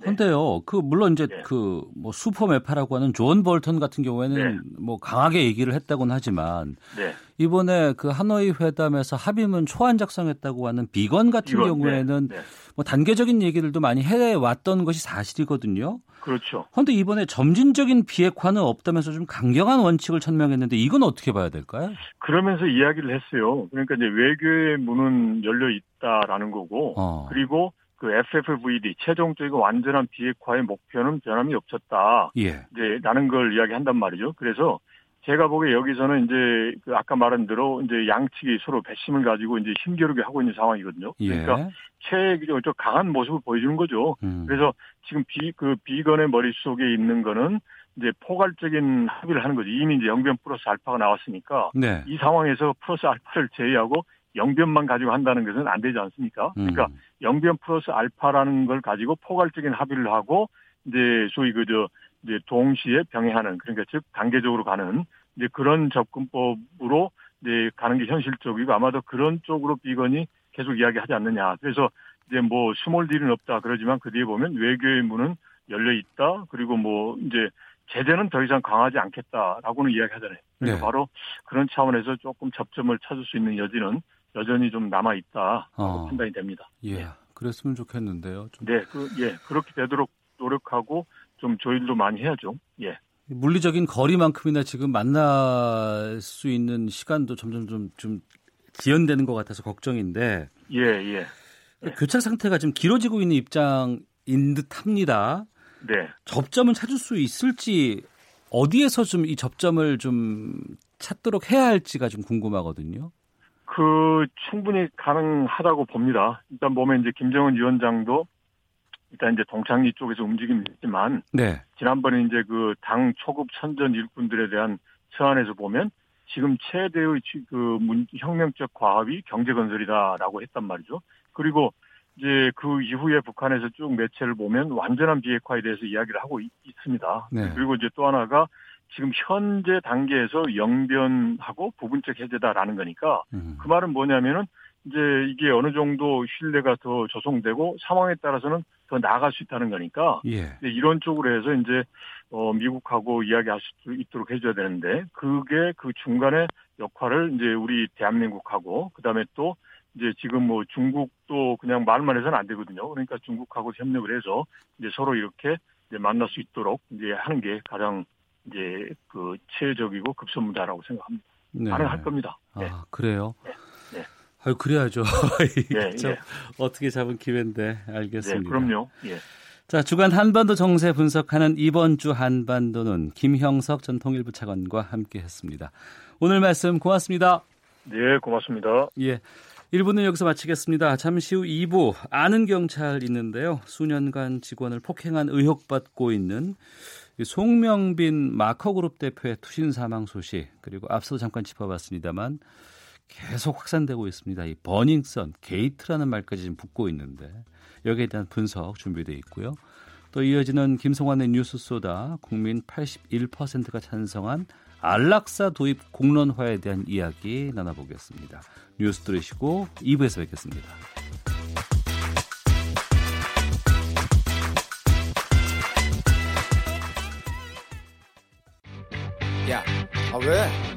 근데요, 그 물론 이제 네. 그뭐 슈퍼 매파라고 하는 존 볼턴 같은 경우에는 네. 뭐 강하게 얘기를 했다고는 하지만 네. 이번에 그 하노이 회담에서 합의문 초안 작성했다고 하는 비건 같은 이건, 경우에는 네, 네. 뭐 단계적인 얘기들도 많이 해왔던 것이 사실이거든요. 그렇죠. 그런데 이번에 점진적인 비핵화는 없다면서 좀 강경한 원칙을 천명했는데 이건 어떻게 봐야 될까요? 그러면서 이야기를 했어요. 그러니까 이제 외교의 문은 열려 있다라는 거고, 어. 그리고 그 FFVD 최종적이고 완전한 비핵화의 목표는 변함이 없었다. 예. 이제 라는 걸 이야기한단 말이죠. 그래서 제가 보기에 여기서는 이제 그 아까 말한 대로 이제 양측이 서로 배심을 가지고 이제 힘겨루게 하고 있는 상황이거든요. 예. 그러니까 최저 강한 모습을 보여주는 거죠. 음. 그래서 지금 비, 그 비건의 머릿속에 있는 거는 이제 포괄적인 합의를 하는 거죠. 이미 이제 영변 플러스 알파가 나왔으니까 네. 이 상황에서 플러스 알파를 제외하고 영변만 가지고 한다는 것은 안 되지 않습니까? 음. 그러니까 영변 플러스 알파라는 걸 가지고 포괄적인 합의를 하고 이제 소위 그저 이제 동시에 병행하는 그러니까 즉 단계적으로 가는 이제 그런 접근법으로 이제 가는 게 현실적이고 아마도 그런 쪽으로 비건이 계속 이야기하지 않느냐. 그래서 이제 뭐 small deal은 없다 그러지만 그 뒤에 보면 외교의 문은 열려 있다. 그리고 뭐 이제 제재는 더 이상 강하지 않겠다라고는 이야기하잖아요. 그러니까 네. 바로 그런 차원에서 조금 접점을 찾을 수 있는 여지는 여전히 좀 남아 있다 어. 판단이 됩니다. 예, 그랬으면 좋겠는데요. 좀 네, 그, 예, 그렇게 되도록 노력하고 좀 조율도 많이 해야죠. 예. 물리적인 거리만큼이나 지금 만날 수 있는 시간도 점점 좀, 좀 지연되는 것 같아서 걱정인데 예, 예. 교착 상태가 좀 길어지고 있는 입장인 듯 합니다. 네. 접점을 찾을 수 있을지 어디에서 좀 이 접점을 좀 찾도록 해야 할지가 좀 궁금하거든요. 그 충분히 가능하다고 봅니다. 일단 보면 이제 김정은 위원장도 일단 이제 동창리 쪽에서 움직임이 있지만 네. 지난번에 이제 그 당 초급 선전 일꾼들에 대한 서한에서 보면 지금 최대의 지- 그 문- 혁명적 과업이 경제 건설이다라고 했단 말이죠. 그리고 이제 그 이후에 북한에서 쭉 매체를 보면 완전한 비핵화에 대해서 이야기를 하고 있, 습니다 네. 그리고 이제 또 하나가 지금 현재 단계에서 영변하고 부분적 해제다라는 거니까 음. 그 말은 뭐냐면은 이제 이게 어느 정도 신뢰가 더 조성되고 상황에 따라서는 더 나아갈 수 있다는 거니까 예. 이런 쪽으로 해서 이제 어 미국하고 이야기할 수 있도록 해줘야 되는데 그게 그 중간에 역할을 이제 우리 대한민국하고 그다음에 또 이제 지금 뭐 중국도 그냥 말만 해서는 안 되거든요. 그러니까 중국하고 협력을 해서 이제 서로 이렇게 이제 만날 수 있도록 이제 하는 게 가장 이제 그 최적이고 급선무다라고 생각합니다. 네. 가능할 겁니다. 네. 아, 그래요? 네. 아유, 그래야죠. 네, 좀 예. 어떻게 잡은 기회인데 네, 알겠습니다. 그럼요. 예. 자, 주간 한반도 정세 분석하는 이번 주 한반도는 김형석 전 통일부 차관과 함께 했습니다. 오늘 말씀 고맙습니다. 네, 고맙습니다. 예. 1부는 여기서 마치겠습니다. 잠시 후 2부 아는 경찰 있는데요. 수년간 직원을 폭행한 의혹 받고 있는 이 송명빈 마커그룹 대표의 투신 사망 소식 그리고 앞서 잠깐 짚어봤습니다만 계속 확산되고 있습니다. 이 버닝썬 게이트라는 말까지 지금 붙고 있는데 여기에 대한 분석 준비되어 있고요. 또 이어지는 김성환의 뉴스 소다 국민 81%가 찬성한 안락사 도입 공론화에 대한 이야기 나눠보겠습니다. 뉴스 들으시고 2부에서 뵙겠습니다. 야, 아 왜?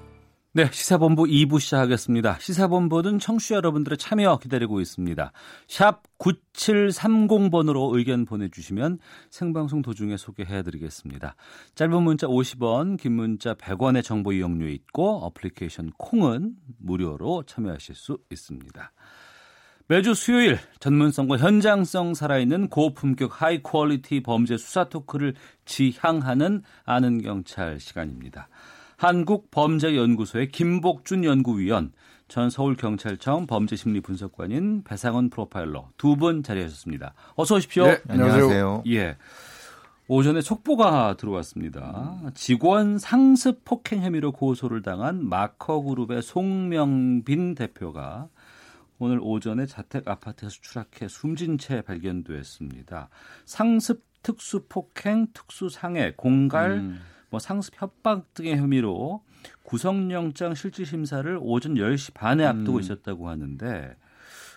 네, 시사본부 2부 시작하겠습니다. 시사본부는 청취자 여러분들의 참여 기다리고 있습니다. 샵 9730번으로 의견 보내주시면 생방송 도중에 소개해드리겠습니다. 짧은 문자 50원, 긴 문자 100원의 정보 이용료 있고 어플리케이션 콩은 무료로 참여하실 수 있습니다. 매주 수요일 전문성과 현장성 살아있는 고품격 high quality 범죄 수사 토크를 지향하는 아는 경찰 시간입니다. 한국범죄연구소의 김복준 연구위원, 전 서울경찰청 범죄심리분석관인 배상원 프로파일러 두 분 자리하셨습니다. 어서 오십시오. 네, 안녕하세요. 예. 오전에 속보가 들어왔습니다. 직원 상습 폭행 혐의로 고소를 당한 마커그룹의 송명빈 대표가 오늘 오전에 자택 아파트에서 추락해 숨진 채 발견됐습니다. 상습 특수 폭행, 특수 상해, 공갈, 음. 뭐 상습 협박 등의 혐의로 구속영장 실질 심사를 오전 10시 반에 앞두고 음. 있었다고 하는데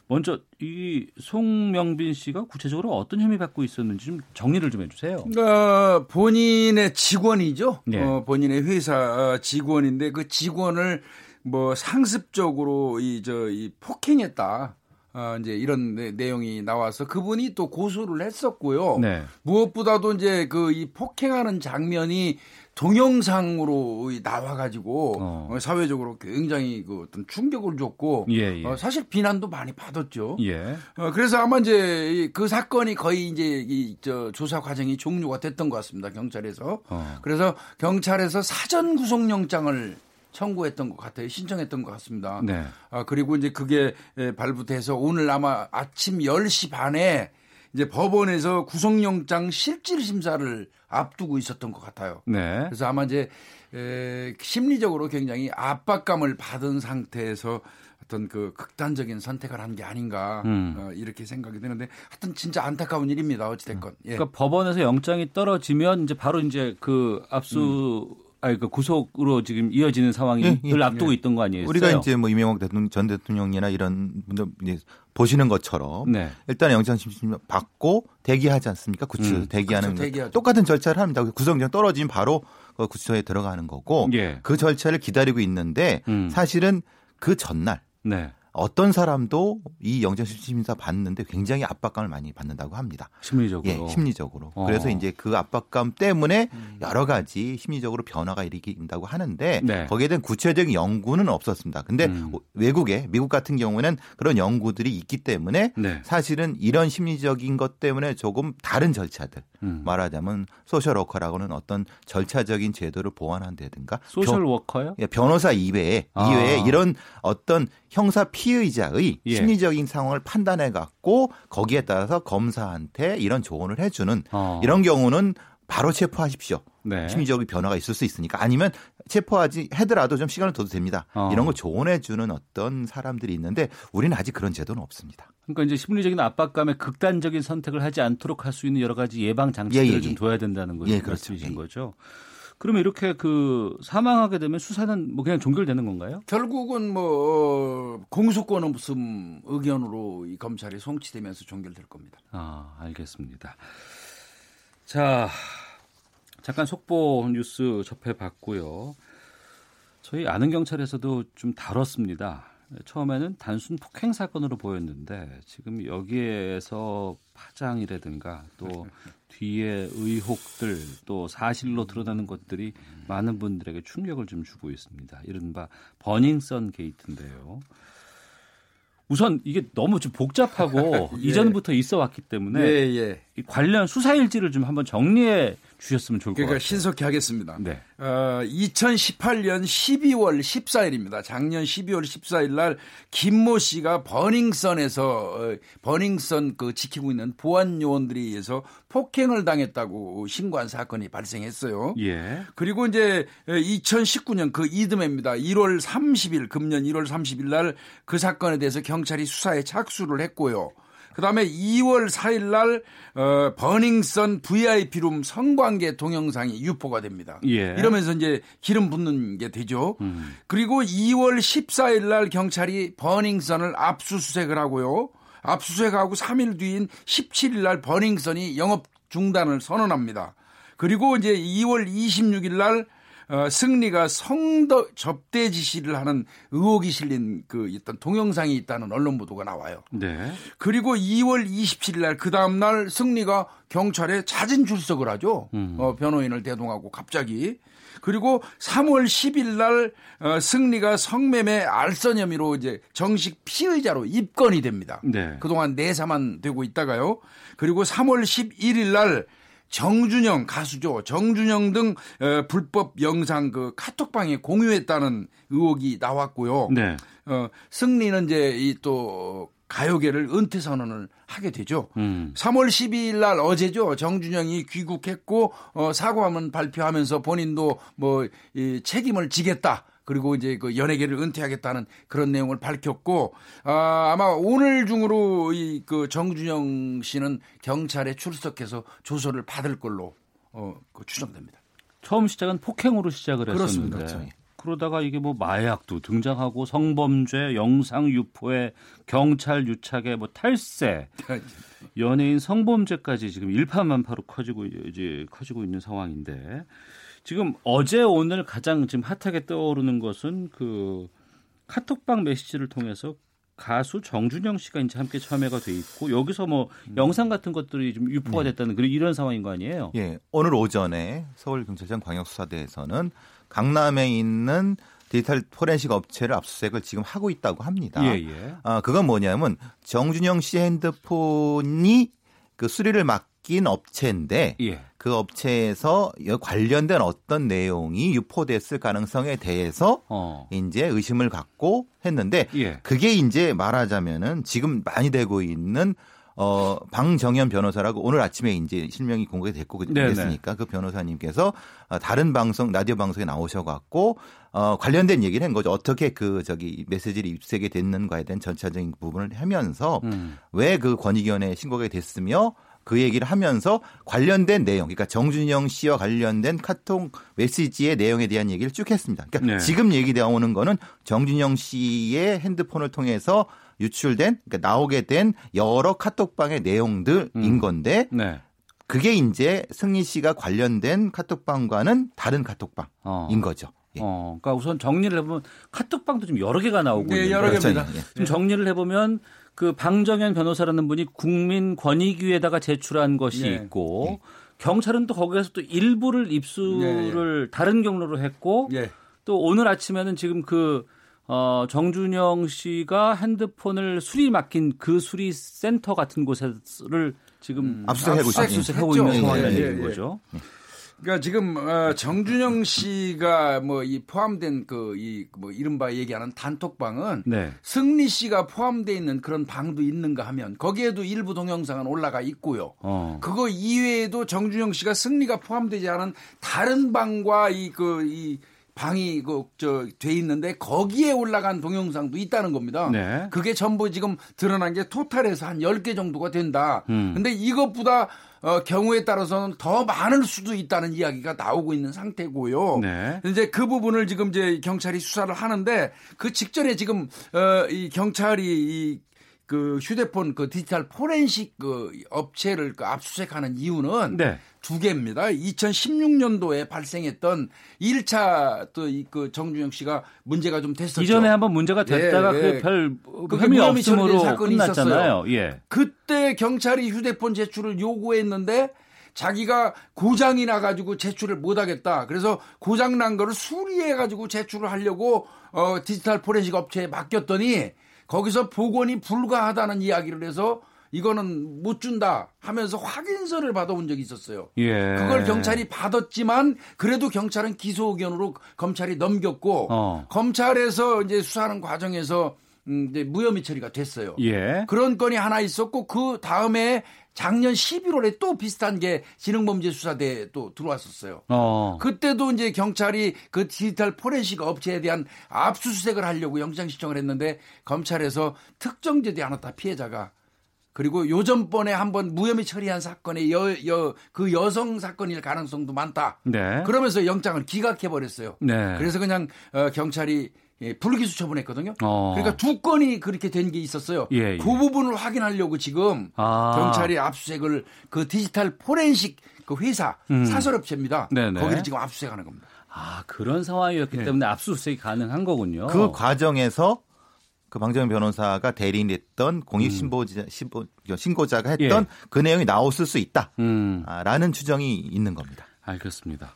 먼저 이 송명빈 씨가 구체적으로 어떤 혐의 받고 있었는지 좀 정리를 좀 해주세요. 어, 본인의 직원이죠. 네. 어, 본인의 회사 직원인데 그 직원을 뭐 상습적으로 이 저이 폭행했다. 어, 이제 이런 내, 내용이 나와서 그분이 또 고소를 했었고요. 네. 무엇보다도 이제 그 이 폭행하는 장면이 동영상으로 이 나와가지고 어, 사회적으로 굉장히 그 어떤 충격을 줬고 예, 예. 어, 사실 비난도 많이 받았죠. 예. 어, 그래서 아마 이제 이그 사건이 거의 이제 이 저 조사 과정이 종료가 됐던 것 같습니다. 경찰에서. 어. 그래서 경찰에서 사전 구속영장을 청구했던 것 같아요. 신청했던 것 같습니다. 네. 아, 그리고 이제 그게 에, 발부돼서 오늘 아마 아침 10시 반에 이제 법원에서 구속영장 실질 심사를 앞두고 있었던 것 같아요. 네. 그래서 아마 이제 에, 심리적으로 굉장히 압박감을 받은 상태에서 어떤 그 극단적인 선택을 한 게 아닌가 음. 어, 이렇게 생각이 드는데 하여튼 진짜 안타까운 일입니다. 어찌 됐건. 예. 그러니까 법원에서 영장이 떨어지면 이제 바로 이제 그 압수 아니 그 구속으로 지금 이어지는 상황이 예, 예. 늘 앞두고 있던 거 아니에요? 우리가 이제 뭐 이명박 대통령 전 대통령이나 이런 분들 이제 보시는 것처럼 네. 일단 영장심심 받고 대기하지 않습니까? 구치 음, 대기하는 그렇죠. 똑같은 절차를 합니다. 구속영장 떨어지면 바로 그 구치소에 들어가는 거고 예. 그 절차를 기다리고 있는데 음. 사실은 그 전날 네. 어떤 사람도 이 영장심심사 받는데 굉장히 압박감을 많이 받는다고 합니다. 심리적으로. 예, 심리적으로. 어. 그래서 이제 그 압박감 때문에 여러 가지 심리적으로 변화가 일으킨다고 하는데 네. 거기에 대한 구체적인 연구는 없었습니다. 근데 음. 외국에 미국 같은 경우에는 그런 연구들이 있기 때문에 네. 사실은 이런 심리적인 것 때문에 조금 다른 절차들 음. 말하자면 social worker라고는 어떤 절차적인 제도를 보완한다든가 social 변- worker요? 예, 변호사 이외에 아. 이외에 이런 어떤 형사 피의자의 예. 심리적인 상황을 판단해 갖고 거기에 따라서 검사한테 이런 조언을 해주는 어. 이런 경우는 바로 체포하십시오. 네. 심리적인 변화가 있을 수 있으니까 아니면 체포하지 하더라도 좀 시간을 둬도 됩니다. 어. 이런 걸 조언해 주는 어떤 사람들이 있는데 우리는 아직 그런 제도는 없습니다. 그러니까 이제 심리적인 압박감에 극단적인 선택을 하지 않도록 할 수 있는 여러 가지 예방 장치들을 예, 예, 좀 예. 둬야 된다는 거죠. 예, 그렇죠. 말씀이신 예. 거죠. 그러면 이렇게 그 사망하게 되면 수사는 뭐 그냥 종결되는 건가요? 결국은 뭐 어, 공소권 없음 의견으로 이 검찰이 송치되면서 종결될 겁니다. 아, 알겠습니다. 자, 잠깐 속보 뉴스 접해봤고요. 저희 아는 경찰에서도 좀 다뤘습니다. 처음에는 단순 폭행 사건으로 보였는데 지금 여기에서 파장이라든가 또 뒤에 의혹들 또 사실로 드러나는 것들이 많은 분들에게 충격을 좀 주고 있습니다. 이른바 버닝썬 게이트인데요. 우선 이게 너무 좀 복잡하고 예. 이전부터 있어 왔기 때문에 예, 예. 이 관련 수사 일지를 좀 한번 정리해 주셨으면 좋을 것 그러니까 같아요. 신속히 하겠습니다. 네. 어, 2018년 12월 14일입니다. 작년 12월 14일 날 김모 씨가 버닝썬에서 어, 버닝썬 그 지키고 있는 보안 요원들에 의해서 폭행을 당했다고 신고한 사건이 발생했어요. 예. 그리고 이제 2019년 그 이듬해입니다. 1월 30일 금년 1월 30일 날 그 사건에 대해서 경찰이 수사에 착수를 했고요. 그다음에 2월 4일 날 어, 버닝썬 VIP룸 성관계 동영상이 유포가 됩니다. 예. 이러면서 이제 기름 붓는 게 되죠. 음. 그리고 2월 14일 날 경찰이 버닝썬을 압수수색을 하고요. 압수수색하고 3일 뒤인 17일 날 버닝썬이 영업 중단을 선언합니다. 그리고 이제 2월 26일 날 어, 승리가 성더 접대 지시를 하는 의혹이 실린 그 어떤 동영상이 있다는 언론 보도가 나와요. 네. 그리고 2월 27일 날 그 다음 날 승리가 경찰에 자진 출석을 하죠. 음. 어, 변호인을 대동하고 갑자기. 그리고 3월 10일 날 어, 승리가 성매매 알선 혐의로 이제 정식 피의자로 입건이 됩니다. 네. 그동안 내사만 되고 있다가요. 그리고 3월 11일 날 정준영 가수죠. 정준영 등 어, 불법 영상 그 카톡방에 공유했다는 의혹이 나왔고요. 네. 어, 승리는 이제 이 또 가요계를 은퇴 선언을 하게 되죠. 음. 3월 12일 날 어제죠. 정준영이 귀국했고 어, 사과문 발표하면서 본인도 뭐 이, 책임을 지겠다. 그리고 이제 그 연예계를 은퇴하겠다는 그런 내용을 밝혔고 아, 아마 오늘 중으로 이 그 정준영 씨는 경찰에 출석해서 조서를 받을 걸로 어, 그 추정됩니다. 처음 시작은 폭행으로 시작을 그렇습니다. 했었는데. 그러다가 이게 뭐 마약도 등장하고 성범죄, 영상 유포에 경찰 유착에 뭐 탈세, 연예인 성범죄까지 지금 일파만파로 커지고 이제 커지고 있는 상황인데 지금 어제 오늘 가장 지금 핫하게 떠오르는 것은 그 카톡방 메시지를 통해서 가수 정준영 씨가 이제 함께 참여가 돼 있고 여기서 뭐 영상 같은 것들이 좀 유포가 됐다는 그런 이런 상황인 거 아니에요? 예, 오늘 오전에 서울 경찰청 광역수사대에서는 강남에 있는 디지털 포렌식 업체를 압수수색을 지금 하고 있다고 합니다. 예, 예. 아, 그건 뭐냐면 정준영 씨 핸드폰이 그 수리를 맡긴 업체인데 예. 그 업체에서 관련된 어떤 내용이 유포됐을 가능성에 대해서 어. 이제 의심을 갖고 했는데 예. 그게 이제 말하자면은 지금 많이 되고 있는 어, 방정현 변호사라고 오늘 아침에 이제 실명이 공개가 됐고 그- 네네. 됐으니까 그 변호사님께서 어, 다른 방송 라디오 방송에 나오셔갖고 어, 관련된 얘기를 한 거죠. 어떻게 그 저기 메시지를 입수하게 됐는가에 대한 전체적인 부분을 하면서 음. 왜그 권익위원회에 신고가 됐으며 그 얘기를 하면서 관련된 내용, 그러니까 정준영 씨와 관련된 카톡 메시지의 내용에 대한 얘기를 쭉 했습니다. 그러니까 네. 지금 얘기 나오는 거는 정준영 씨의 핸드폰을 통해서 유출된, 그러니까 나오게 된 여러 카톡방의 내용들인 음. 건데 네. 그게 이제 승리 씨가 관련된 카톡방과는 다른 카톡방인 어. 거죠. 어, 그러니까 우선 정리를 해보면 카톡방도 좀 여러 개가 나오고 네, 있는데 여러 개입니다. 그렇죠. 좀 정리를 해보면 그 방정현 변호사라는 분이 국민권익위에다가 제출한 것이 네. 있고 경찰은 또 거기에서 또 일부를 입수를 다른 경로로 했고 예. 또 오늘 아침에는 지금 그 어, 정준영 씨가 핸드폰을 수리 맡긴 그 수리 센터 같은 곳을 지금 압수수색하고 있- 압수수색하고 있는 했죠. 상황이라는 예, 얘기인 예, 거죠. 그러니까 지금 어, 정준영 씨가 뭐 이 포함된 그 이 뭐 이른바 얘기하는 단톡방은 네. 승리 씨가 포함되어 있는 그런 방도 있는가 하면 거기에도 일부 동영상은 올라가 있고요. 어. 그거 이외에도 정준영 씨가 승리가 포함되지 않은 다른 방과 이 그이 방이 그저돼 있는데 거기에 올라간 동영상도 있다는 겁니다. 네. 그게 전부 지금 드러난 게 토탈에서 한 10개 정도가 된다. 음. 근데 이것보다 어, 경우에 따라서는 더 많을 수도 있다는 이야기가 나오고 있는 상태고요. 네. 이제 그 부분을 지금 이제 경찰이 수사를 하는데 그 직전에 지금 어, 이 경찰이 이 그 휴대폰 그 디지털 포렌식 그 업체를 그 압수수색하는 이유는 네. 두 개입니다. 2016년도에 발생했던 1차 또이그 정준영 씨가 문제가 좀 됐었죠. 이전에 한번 문제가 됐다가 예, 예. 그별 혐의 없음으로 사건이 끝났잖아요. 있었어요. 예. 그때 경찰이 휴대폰 제출을 요구했는데 자기가 고장이 나가지고 제출을 못하겠다. 그래서 고장 난 거를 수리해가지고 제출을 하려고 어, 디지털 포렌식 업체에 맡겼더니 거기서 복원이 불가하다는 이야기를 해서 이거는 못 준다 하면서 확인서를 받아온 적이 있었어요. 예. 그걸 경찰이 받았지만 그래도 경찰은 기소 의견으로 검찰이 넘겼고 어. 검찰에서 이제 수사하는 과정에서 음, 이제 무혐의 처리가 됐어요. 예. 그런 건이 하나 있었고 그 다음에 작년 11월에 또 비슷한 게 지능범죄수사대에 또 들어왔었어요. 어. 그때도 이제 경찰이 그 디지털 포렌식 업체에 대한 압수수색을 하려고 영장 신청을 했는데 검찰에서 특정되지 않았다 피해자가 그리고 요전번에 한번 무혐의 처리한 사건의 여, 여, 그 여성 사건일 가능성도 많다. 네. 그러면서 영장을 기각해 버렸어요. 네. 그래서 그냥 어, 경찰이 예, 불기소 처분했거든요. 어. 그러니까 두 건이 그렇게 된 게 있었어요. 예, 예. 그 부분을 확인하려고 지금 아. 경찰이 압수수색을 그 디지털 포렌식 그 회사 음. 사설업체입니다. 네네. 거기를 지금 압수수색하는 겁니다. 아 그런 상황이었기 때문에 압수수색이 가능한 거군요. 그 과정에서 그 방정현 변호사가 대리인했던 공익 신고자, 신고, 신고자가 했던 음. 예. 그 내용이 나왔을 수 있다라는 음. 추정이 있는 겁니다. 알겠습니다.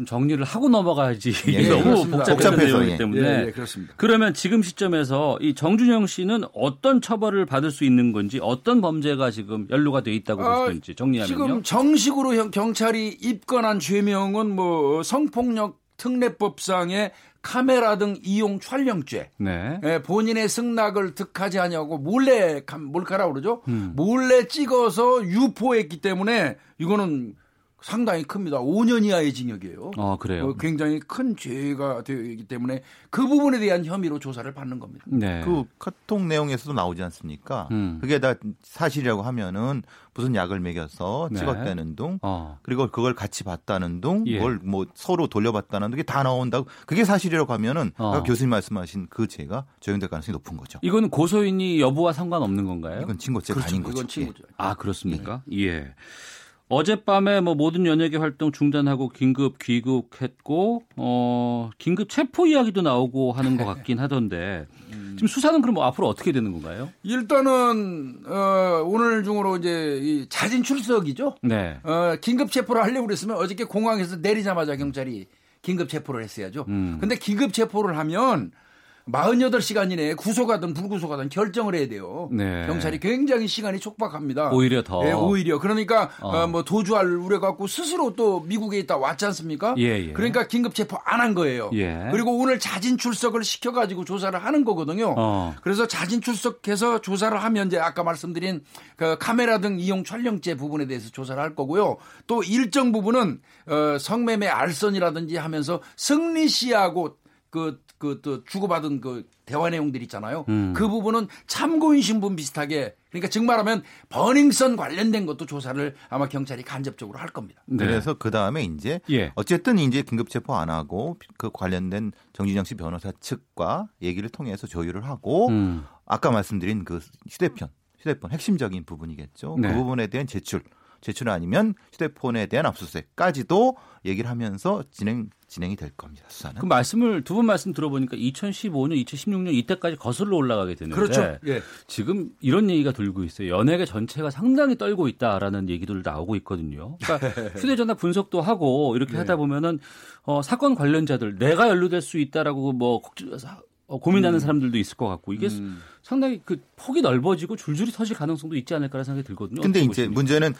좀 정리를 하고 넘어가야지 예, 너무 그렇습니다. 복잡해서 내용이기 예. 때문에 예, 예, 그렇습니다. 그러면 지금 시점에서 이 정준영 씨는 어떤 처벌을 받을 수 있는 건지 어떤 범죄가 지금 연루가 돼 있다고 아, 보시는지 정리하면요. 지금 정식으로 형- 경찰이 입건한 죄명은 뭐 성폭력 특례법상의 카메라 등 이용 촬영죄. 네. 예, 본인의 승낙을 득하지 않냐고 몰래 감- 몰카라 그러죠. 음. 몰래 찍어서 유포했기 때문에 이거는 상당히 큽니다. 5년 이하의 징역이에요. 어 그래요. 어, 굉장히 큰 죄가 되기 때문에 그 부분에 대한 혐의로 조사를 받는 겁니다. 네. 그 카톡 내용에서도 나오지 않습니까? 음. 그게 다 사실이라고 하면은 무슨 약을 먹여서 네. 찍었다는 둥, 어. 그리고 그걸 같이 봤다는 둥, 예. 그걸 뭐 서로 돌려봤다는 둥, 이게 다 나온다고. 그게 사실이라고 하면은 어. 아까 교수님 말씀하신 그 죄가 적용될 가능성이 높은 거죠. 이거는 고소인이 여부와 상관없는 건가요? 이건 친고죄가 그렇죠. 아닌 거죠. 이건 친고죄. 아 그렇습니까? 예. 어젯밤에 뭐 모든 연예계 활동 중단하고 긴급 귀국했고 어 긴급 체포 이야기도 나오고 하는 것 같긴 하던데 지금 수사는 그럼 뭐 앞으로 어떻게 되는 건가요? 일단은 어, 오늘 중으로 이제 이 자진 출석이죠. 네. 어, 긴급 체포를 하려고 그랬으면 어저께 공항에서 내리자마자 경찰이 긴급 체포를 했어야죠. 음. 근데 긴급 체포를 하면 48 시간 이내에 구속하든 불구속하든 결정을 해야 돼요. 네. 경찰이 굉장히 시간이 촉박합니다. 오히려 더. 예, 오히려. 그러니까 어. 어, 뭐 도주할 우려 갖고 스스로 또 미국에 있다 왔지 않습니까? 예, 예. 그러니까 긴급 체포 안 한 거예요. 예. 그리고 오늘 자진 출석을 시켜 가지고 조사를 하는 거거든요. 어. 그래서 자진 출석해서 조사를 하면 이제 아까 말씀드린 그 카메라 등 이용 촬영죄 부분에 대해서 조사를 할 거고요. 또 일정 부분은 어, 성매매 알선이라든지 하면서 승리 씨하고 그 그 또 주고받은 그 대화 내용들 있잖아요. 음. 그 부분은 참고인 신분 비슷하게 그러니까 즉 말하면 버닝썬 관련된 것도 조사를 아마 경찰이 간접적으로 할 겁니다. 네. 그래서 그 다음에 이제 예. 어쨌든 이제 긴급 체포 안 하고 그 관련된 정진영 씨 변호사 측과 얘기를 통해서 조율을 하고 음. 아까 말씀드린 그 휴대폰, 휴대폰 핵심적인 부분이겠죠. 네. 그 부분에 대한 제출, 제출 아니면 휴대폰에 대한 압수수색까지도 얘기를 하면서 진행 진행이 될 겁니다. 수사는. 그 말씀을 두 분 말씀 들어보니까 2015년, 2016년 이때까지 거슬러 올라가게 되는데 그렇죠. 예. 지금 이런 얘기가 돌고 있어요. 연예계 전체가 상당히 떨고 있다라는 얘기들 나오고 있거든요. 그러니까 휴대전화 분석도 하고 이렇게 네. 하다 보면은 어, 사건 관련자들 내가 연루될 수 있다라고 뭐 어, 고민하는 음. 사람들도 있을 것 같고 이게 음. 상당히 그 폭이 넓어지고 줄줄이 터질 가능성도 있지 않을까라는 생각이 들거든요. 근데 이제 보십니까? 문제는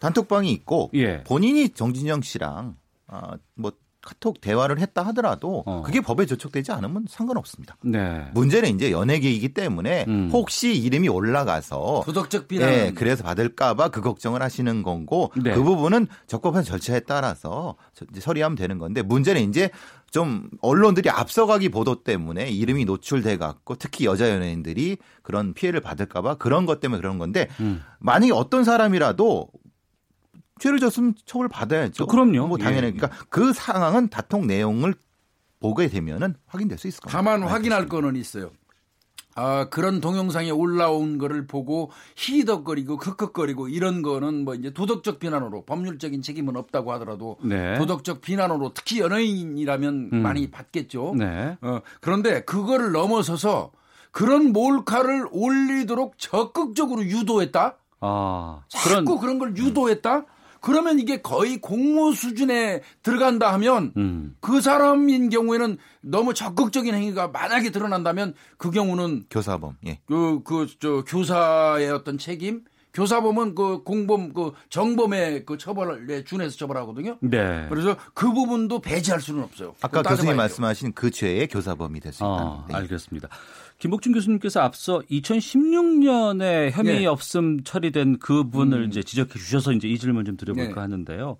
단톡방이 있고 예. 본인이 정진영 씨랑 아, 뭐 카톡 대화를 했다 하더라도 어. 그게 법에 저촉되지 않으면 상관없습니다. 네. 문제는 이제 연예계이기 때문에 음. 혹시 이름이 올라가서 도덕적 비난. 예, 그래서 받을까봐 그 걱정을 하시는 거고 네. 그 부분은 적법한 절차에 따라서 처리하면 되는 건데 문제는 이제 좀 언론들이 앞서가기 보도 때문에 이름이 노출돼 갖고 특히 여자 연예인들이 그런 피해를 받을까봐 그런 것 때문에 그런 건데 음. 만약에 어떤 사람이라도 죄를 졌으면 처벌 받아야죠. 그럼요. 뭐 당연히 예. 그러니까 그 상황은 다통 내용을 보게 되면은 확인될 수 있을 겁니다. 다만 네, 확인할 거는 있어요. 아, 그런 동영상에 올라온 거를 보고 희덕거리고 크크거리고 이런 거는 뭐 이제 도덕적 비난으로 법률적인 책임은 없다고 하더라도 네. 도덕적 비난으로 특히 연예인이라면 음. 많이 받겠죠. 네. 어, 그런데 그거를 넘어서서 그런 몰카를 올리도록 적극적으로 유도했다? 아, 자꾸 그런 걸 유도했다? 그러면 이게 거의 공모 수준에 들어간다 하면 음. 그 사람인 경우에는 너무 적극적인 행위가 만약에 드러난다면 그 경우는 교사범. 예. 그그 저 교사의 어떤 책임 교사범은 그 공범 그 정범의 그 처벌에 준해서 처벌하거든요. 네. 그래서 그 부분도 배제할 수는 없어요. 아까 교수님. 말씀하신 그 죄의 교사범이 될 수 있다는. 아, 네. 알겠습니다. 김복준 교수님께서 앞서 2016년에 혐의 네. 없음 처리된 그분을 음. 이제 지적해 주셔서 이제 이 질문 좀 드려볼까 네. 하는데요.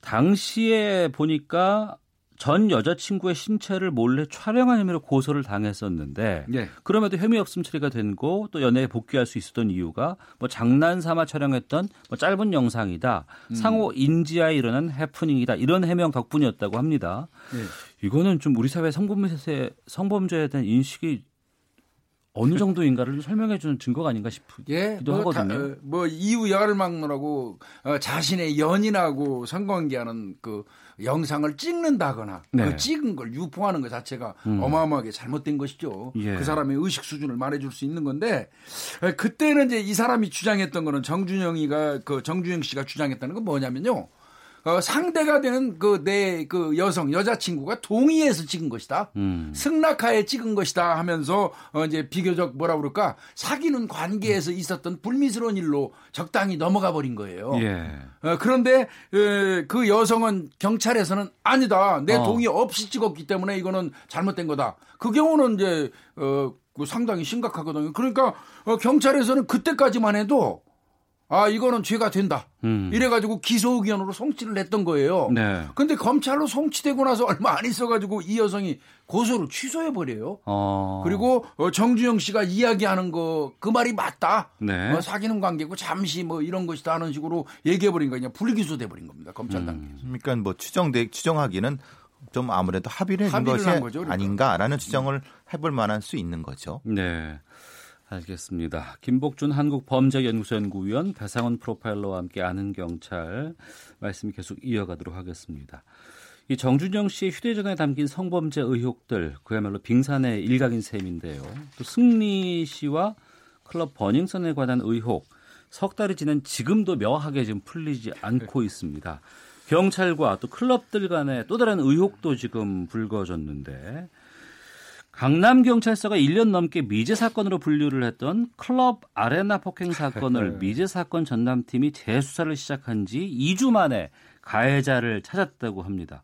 당시에 보니까 전 여자친구의 신체를 몰래 촬영한 혐의로 고소를 당했었는데 네. 그럼에도 혐의 없음 처리가 된고 또 연애에 복귀할 수 있었던 이유가 뭐 장난 삼아 촬영했던 뭐 짧은 영상이다. 음. 상호 인지하에 일어난 해프닝이다. 이런 해명 덕분이었다고 합니다. 네. 이거는 좀 우리 사회 성범죄 성범죄에 대한 인식이 어느 정도인가를 좀 설명해 주는 증거가 아닌가 싶기도 예, 뭐, 하거든요. 다, 어, 뭐 이유 여를 막론하고 어, 자신의 연인하고 성관계하는 그 영상을 찍는다거나 네. 그 찍은 걸 유포하는 것 자체가 음. 어마어마하게 잘못된 것이죠. 예. 그 사람의 의식 수준을 말해줄 수 있는 건데 에, 그때는 이제 이 사람이 주장했던 거는 정준영이가 그 정준영 씨가 주장했다는 건 뭐냐면요. 어, 상대가 되는 그내그 여성 여자친구가 동의해서 찍은 것이다. 음. 승낙하에 찍은 것이다 하면서 어 이제 비교적 뭐라 그럴까 사귀는 관계에서 있었던 불미스러운 일로 적당히 넘어가 버린 거예요. 예. 어, 그런데 에, 그 여성은 경찰에서는 아니다. 내 어. 동의 없이 찍었기 때문에 이거는 잘못된 거다. 그 경우는 이제 어, 그 상당히 심각하거든요. 그러니까 어, 경찰에서는 그때까지만 해도 아 이거는 죄가 된다. 음. 이래가지고 기소 의견으로 송치를 했던 거예요. 네. 근데 검찰로 송치되고 나서 얼마 안 있어가지고 이 여성이 고소를 취소해 버려요. 어. 그리고 어, 정주영 씨가 이야기하는 거 그 말이 맞다. 네. 어, 사귀는 관계고 잠시 뭐 이런 것이다 하는 식으로 얘기해 버린 거 그냥 불기소돼 버린 겁니다. 검찰 음. 단계에서. 그러니까 뭐 추정돼 추정하기는 좀 아무래도 합의를 합의를 것이 한 거죠, 그러니까. 아닌가라는 추정을 해볼 만한 수 있는 거죠. 네. 알겠습니다. 김복준 한국범죄연구소 연구위원 배상훈 프로파일러와 함께 아는 경찰 말씀 계속 이어가도록 하겠습니다. 이 정준영 씨의 휴대전화에 담긴 성범죄 의혹들 그야말로 빙산의 일각인 셈인데요. 또 승리 씨와 클럽 버닝썬에 관한 의혹 석 달이 지난 지금도 묘하게 지금 풀리지 않고 있습니다. 경찰과 또 클럽들 간의 또 다른 의혹도 지금 불거졌는데 강남 경찰서가 1년 넘게 미제 사건으로 분류를 했던 클럽 아레나 폭행 사건을 미제 사건 전담팀이 재수사를 시작한 지 2주 만에 가해자를 찾았다고 합니다.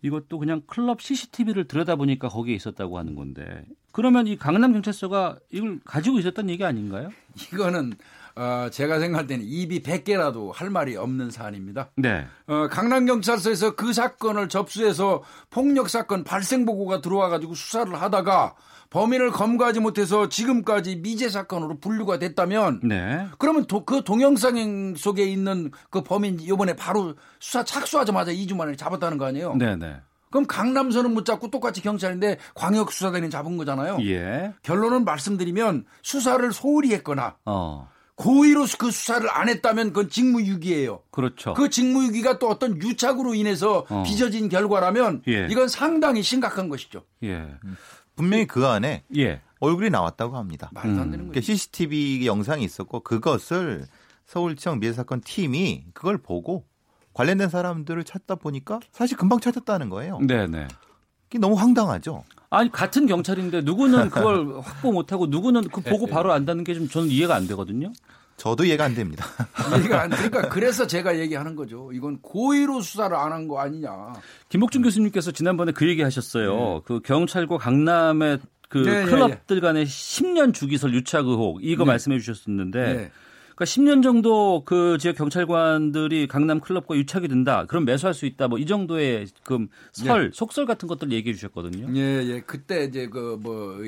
이것도 그냥 클럽 CCTV를 들여다보니까 거기에 있었다고 하는 건데 그러면 이 강남 경찰서가 이걸 가지고 있었던 얘기 아닌가요? 이거는 어, 제가 생각할 때는 입이 100개라도 할 말이 없는 사안입니다. 네. 어, 강남경찰서에서 그 사건을 접수해서 폭력사건 발생 보고가 들어와 가지고 수사를 하다가 범인을 검거하지 못해서 지금까지 미제 사건으로 분류가 됐다면 네. 그러면 도, 그 동영상 속에 있는 그 범인 이번에 바로 수사 착수하자마자 2주 만에 잡았다는 거 아니에요? 네, 네. 그럼 강남서는 못 잡고 똑같이 경찰인데 광역수사단이 잡은 거잖아요. 예. 결론은 말씀드리면 수사를 소홀히 했거나 어. 고의로 그 수사를 안 했다면 그건 직무유기예요. 그렇죠. 그 직무유기가 또 어떤 유착으로 인해서 어. 빚어진 결과라면 예. 이건 상당히 심각한 것이죠. 예. 분명히 그 안에 예. 얼굴이 나왔다고 합니다. 말도 안 되는 그러니까 거죠. CCTV 영상이 있었고 그것을 서울청 미해사건 팀이 그걸 보고 관련된 사람들을 찾다 보니까 사실 금방 찾았다는 거예요. 네, 네. 이게 너무 황당하죠. 아니 같은 경찰인데 누구는 그걸 확보 못하고 누구는 그 보고 바로 안다는 게 좀 저는 이해가 안 되거든요. 저도 이해가 안 됩니다. 이해가 안 되니까 그래서 제가 얘기하는 거죠. 이건 고의로 수사를 안 한 거 아니냐. 김복준 교수님께서 지난번에 그 얘기 하셨어요. 그 경찰과 강남의 그 네, 네, 클럽들 간의 10년 주기설 유착 의혹 이거 네. 말씀해 주셨었는데 네. 그러니까 10년 정도 그 지역 경찰관들이 강남 클럽과 유착이 된다. 그럼 매수할 수 있다. 뭐 이 정도의 그 설, 속설 같은 것들 얘기해 주셨거든요. 예, 예. 그때 이제 그뭐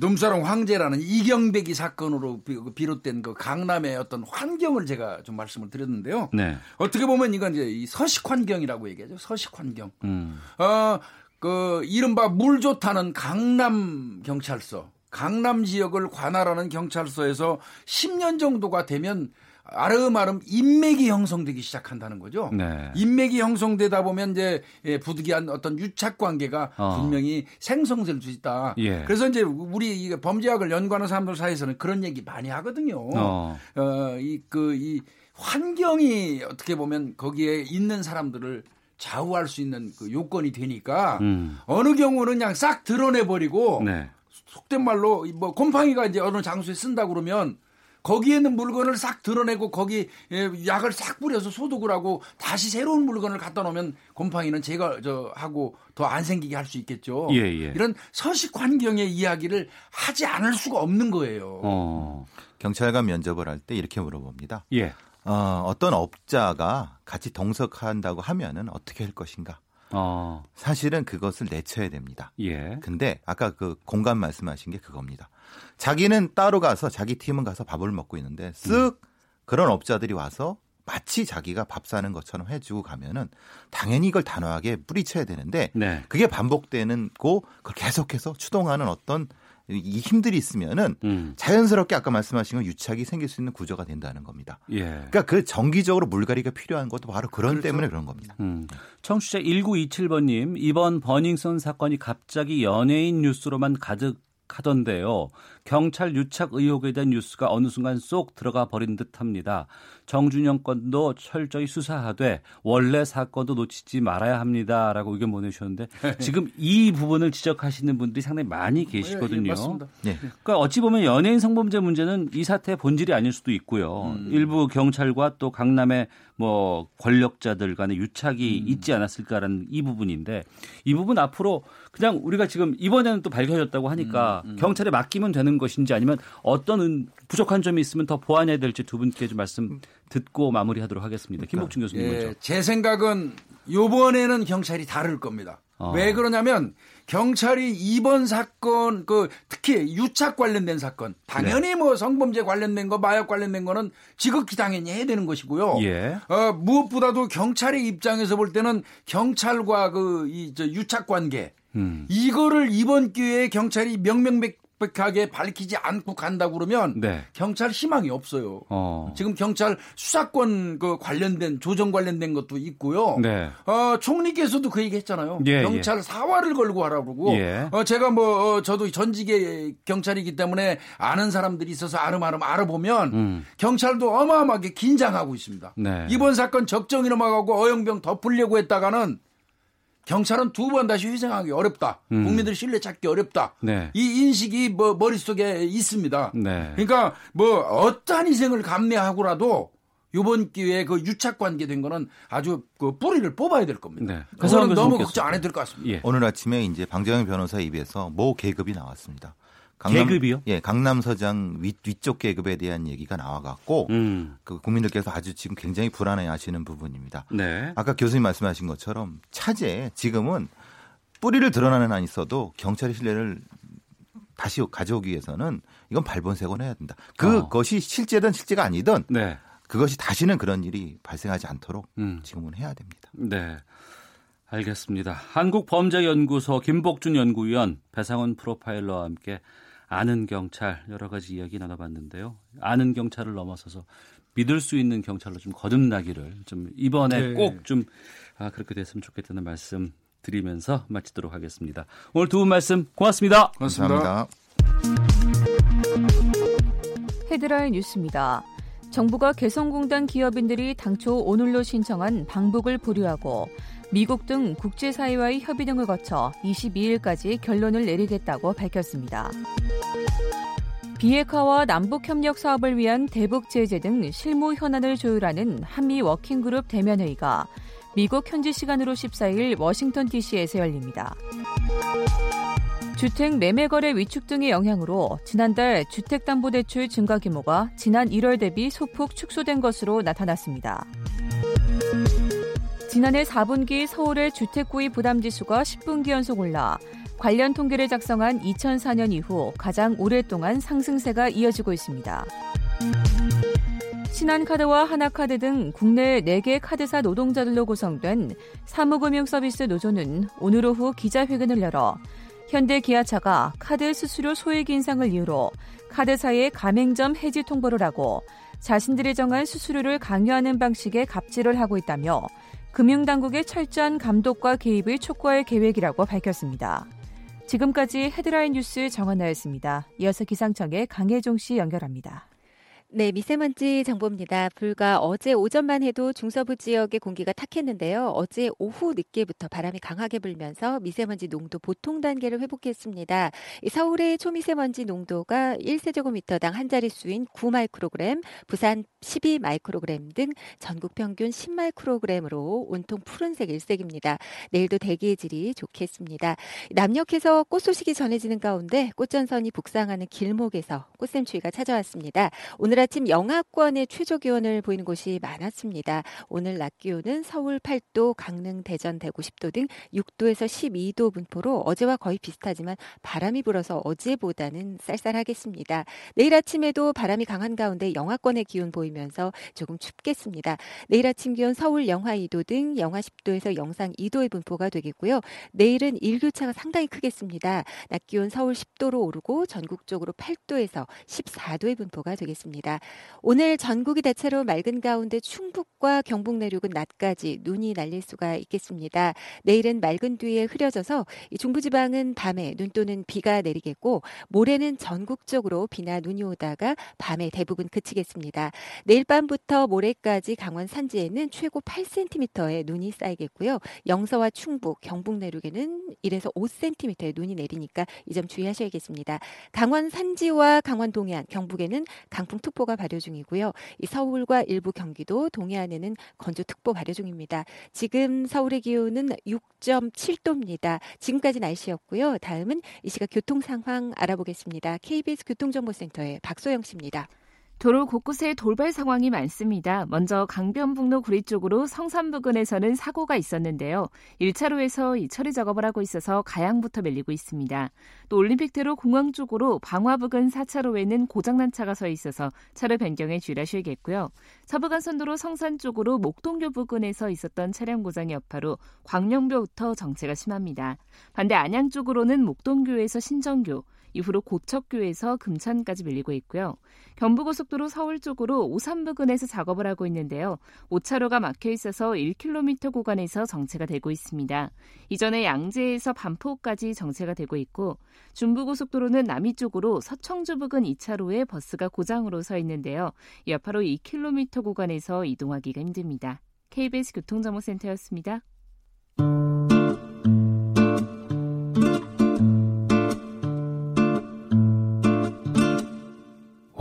눈사람 황제라는 이경배기 사건으로 비- 비롯된 그 강남의 어떤 환경을 제가 좀 말씀을 드렸는데요. 네. 어떻게 보면 이건 이제 이 서식 환경이라고 얘기하죠. 서식 환경. 음. 어, 그 이른바 물 좋다는 강남 경찰서, 강남 지역을 관할하는 경찰서에서 10년 정도가 되면 아름아름 인맥이 형성되기 시작한다는 거죠. 네. 인맥이 형성되다 보면 이제 예, 부득이한 어떤 유착 관계가 어. 분명히 생성될 수 있다. 예. 그래서 이제 우리 이 범죄학을 연구하는 사람들 사이에서는 그런 얘기 많이 하거든요. 어. 어, 이, 그, 이 환경이 어떻게 보면 거기에 있는 사람들을 좌우할 수 있는 그 요건이 되니까 음. 어느 경우는 그냥 싹 드러내버리고 네. 속된 말로 뭐 곰팡이가 이제 어느 장소에 쓴다 그러면 거기에 있는 물건을 싹 드러내고 거기 에 약을 싹 뿌려서 소독을 하고 다시 새로운 물건을 갖다 놓으면 곰팡이는 제가 저 하고 더 안 생기게 할 수 있겠죠. 예, 예. 이런 서식 환경의 이야기를 하지 않을 수가 없는 거예요. 어. 경찰관 면접을 할 때 이렇게 물어봅니다. 예. 어, 어떤 업자가 같이 동석한다고 하면은 어떻게 할 것인가? 어. 사실은 그것을 내쳐야 됩니다. 예. 근데 아까 그 공간 말씀하신 게 그겁니다. 자기는 따로 가서 자기 팀은 가서 밥을 먹고 있는데 쓱 그런 업자들이 와서 마치 자기가 밥 사는 것처럼 해주고 가면은 당연히 이걸 단호하게 뿌리쳐야 되는데 네. 그게 반복되는 고 그걸 계속해서 추동하는 어떤 이 힘들이 있으면은 음. 자연스럽게 아까 말씀하신 건 유착이 생길 수 있는 구조가 된다는 겁니다. 예. 그러니까 그 정기적으로 물갈이가 필요한 것도 바로 그런 때문에 그런 겁니다. 음. 청취자 1927번님, 이번 버닝썬 사건이 갑자기 연예인 뉴스로만 가득 하던데요. 경찰 유착 의혹에 대한 뉴스가 어느 순간 쏙 들어가 버린 듯 합니다. 정준영 건도 철저히 수사하되 원래 사건도 놓치지 말아야 합니다. 라고 의견 보내주셨는데 지금 이 부분을 지적하시는 분들이 상당히 많이 계시거든요. 예, 예, 맞습니다. 네. 그러니까 어찌 보면 연예인 성범죄 문제는 이 사태의 본질이 아닐 수도 있고요. 음. 일부 경찰과 또 강남의 뭐 권력자들 간의 유착이 음. 있지 않았을까라는 이 부분인데 이 부분 앞으로 그냥 우리가 지금 이번에는 또 밝혀졌다고 하니까 음, 경찰에 맡기면 되는 것인지 아니면 어떤 은- 부족한 점이 있으면 더 보완해야 될지 두 분께 좀 말씀 듣고 마무리하도록 하겠습니다. 김복준 교수님 먼저. 예, 제 생각은 요번에는 경찰이 다를 겁니다. 어. 왜 그러냐면 경찰이 이번 사건 그 특히 유착 관련된 사건 당연히 네. 뭐 성범죄 관련된 거 마약 관련된 거는 지극히 당연히 해야 되는 것이고요. 예. 어, 무엇보다도 경찰의 입장에서 볼 때는 경찰과 그이저 유착 관계 음. 이거를 이번 기회에 경찰이 명명백 백하게 밝히지 않고 간다 그러면 네. 경찰 희망이 없어요. 어. 지금 경찰 수사권 그 관련된 조정 관련된 것도 있고요. 네. 어, 총리께서도 그 얘기 했잖아요. 예, 경찰 사활을 걸고 하라고 그러고. 예. 어, 제가 뭐, 어, 저도 전직의 경찰이기 때문에 아는 사람들이 있어서 아름아름 알아보면 음. 경찰도 어마어마하게 긴장하고 있습니다. 네. 이번 사건 적정이 넘어가고 어영병 덮으려고 했다가는 경찰은 두 번 다시 희생하기 어렵다. 음. 국민들이 신뢰 찾기 어렵다. 네. 이 인식이 뭐 머릿속에 있습니다. 네. 그러니까 뭐 어떠한 희생을 감내하고라도 이번 기회에 그 유착 관계된 거는 아주 그 뿌리를 뽑아야 될 겁니다. 네. 그거는 너무 걱정 안 해도 될 것 같습니다. 예. 오늘 아침에 이제 방정현 변호사 입에서 모 계급이 나왔습니다. 계급이요? 예, 강남서장 위, 위쪽 계급에 대한 얘기가 나와갖고 음. 그 국민들께서 아주 지금 굉장히 불안해하시는 부분입니다. 네. 아까 교수님 말씀하신 것처럼 차제 지금은 뿌리를 드러나는 한 있어도 경찰의 신뢰를 다시 가져오기 위해서는 이건 발본색원 해야 된다. 그것이 실제든 실제가 아니든 어. 네. 그것이 다시는 그런 일이 발생하지 않도록 음. 지금은 해야 됩니다. 네. 알겠습니다. 한국범죄연구소 김복준 연구위원 배상원 프로파일러와 함께 아는 경찰 여러 가지 이야기 나눠봤는데요. 아는 경찰을 넘어서서 믿을 수 있는 경찰로 좀 거듭나기를 좀 이번에 네. 꼭좀 아, 그렇게 됐으면 좋겠다는 말씀 드리면서 마치도록 하겠습니다. 오늘 두 분 말씀 고맙습니다. 감사합니다. 헤드라인 뉴스입니다. 정부가 개성공단 기업인들이 당초 오늘로 신청한 방북을 보류하고 미국 등 국제사회와의 협의 등을 거쳐 22일까지 결론을 내리겠다고 밝혔습니다. 비핵화와 남북협력 사업을 위한 대북 제재 등 실무 현안을 조율하는 한미 워킹그룹 대면회의가 미국 현지 시간으로 14일 워싱턴 DC에서 열립니다. 주택 매매 거래 위축 등의 영향으로 지난달 주택담보대출 증가 규모가 지난 1월 대비 소폭 축소된 것으로 나타났습니다. 지난해 4분기 서울의 주택 구입 부담 지수가 10분기 연속 올라 관련 통계를 작성한 2004년 이후 가장 오랫동안 상승세가 이어지고 있습니다. 신한카드와 하나카드 등 국내 4개 카드사 노동자들로 구성된 사무금융서비스 노조는 오늘 오후 기자회견을 열어 현대 기아차가 카드 수수료 소액 인상을 이유로 카드사의 가맹점 해지 통보를 하고 자신들이 정한 수수료를 강요하는 방식의 갑질을 하고 있다며 금융당국의 철저한 감독과 개입을 촉구할 계획이라고 밝혔습니다. 지금까지 헤드라인 뉴스 정한나였습니다. 이어서 기상청의 강혜종 씨 연결합니다. 네, 미세먼지 정보입니다. 불과 어제 오전만 해도 중서부 지역의 공기가 탁했는데요. 어제 오후 늦게부터 바람이 강하게 불면서 미세먼지 농도 보통 단계를 회복했습니다. 서울의 초미세먼지 농도가 1세제곱미터당 한 자릿수인 9마이크로그램, 부산 12마이크로그램 등 전국 평균 10마이크로그램으로 온통 푸른색 일색입니다. 내일도 대기의 질이 좋겠습니다. 남녘에서 꽃 소식이 전해지는 가운데 꽃전선이 북상하는 길목에서 꽃샘추위가 찾아왔습니다. 오늘 아침 영하권의 최저 기온을 보이는 곳이 많았습니다. 오늘 낮 기온은 서울 8도, 강릉, 대전, 대구 10도 등 6도에서 12도 분포로 어제와 거의 비슷하지만 바람이 불어서 어제보다는 쌀쌀하겠습니다. 내일 아침에도 바람이 강한 가운데 영하권의 기온 보이면서 조금 춥겠습니다. 내일 아침 기온 서울 영하 2도 등 영하 10도에서 영상 2도의 분포가 되겠고요. 내일은 일교차가 상당히 크겠습니다. 낮 기온 서울 10도로 오르고 전국적으로 8도에서 14도의 분포가 되겠습니다. 오늘 전국이 대체로 맑은 가운데 충북과 경북 내륙은 낮까지 눈이 날릴 수가 있겠습니다. 내일은 맑은 뒤에 흐려져서 중부지방은 밤에 눈 또는 비가 내리겠고 모레는 전국적으로 비나 눈이 오다가 밤에 대부분 그치겠습니다. 내일 밤부터 모레까지 강원 산지에는 최고 8cm의 눈이 쌓이겠고요. 영서와 충북, 경북 내륙에는 1에서 5cm의 눈이 내리니까 이 점 주의하셔야겠습니다. 강원 산지와 강원 동해안, 경북에는 강풍특보 가 발효 중이고요. 이 서울과 일부 경기도 동해안에는 건조특보 발효 중입니다. 지금 서울의 기온은 6.7도입니다. 지금까지 날씨였고요. 다음은 이 시각 교통 상황 알아보겠습니다. KBS 교통정보센터의 박소영 씨입니다. 도로 곳곳에 돌발 상황이 많습니다. 먼저 강변북로 구리 쪽으로 성산 부근에서는 사고가 있었는데요. 1차로에서 이 처리 작업을 하고 있어서 가양부터 밀리고 있습니다. 또 올림픽대로 공항 쪽으로 방화 부근 4차로에는 고장난 차가 서 있어서 차로 변경에 주의하셔야겠고요. 서부간선도로 성산 쪽으로 목동교 부근에서 있었던 차량 고장 여파로 광명교부터 정체가 심합니다. 반대 안양 쪽으로는 목동교에서 신정교, 이후로 고척교에서 금천까지 밀리고 있고요. 경부고속도로 서울 쪽으로 오산 부근에서 작업을 하고 있는데요. 5차로가 막혀 있어서 1km 구간에서 정체가 되고 있습니다. 이전에 양재에서 반포까지 정체가 되고 있고 중부고속도로는 남이 쪽으로 서청주 부근 2차로에 버스가 고장으로 서 있는데요. 여파로 2km 구간에서 이동하기가 힘듭니다. KBS 교통정보센터였습니다.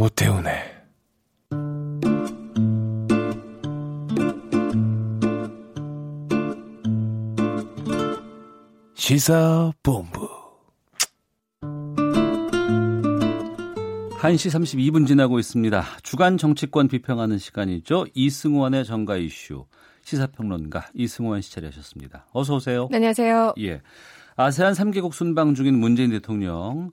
오태훈의 시사본부 1시 32분 지나고 있습니다. 주간 정치권 비평하는 시간이죠. 이승원의 정가 이슈 시사평론가 이승원 씨 자리하셨습니다. 어서 오세요. 네, 안녕하세요. 예. 아세안 3개국 순방 중인 문재인 대통령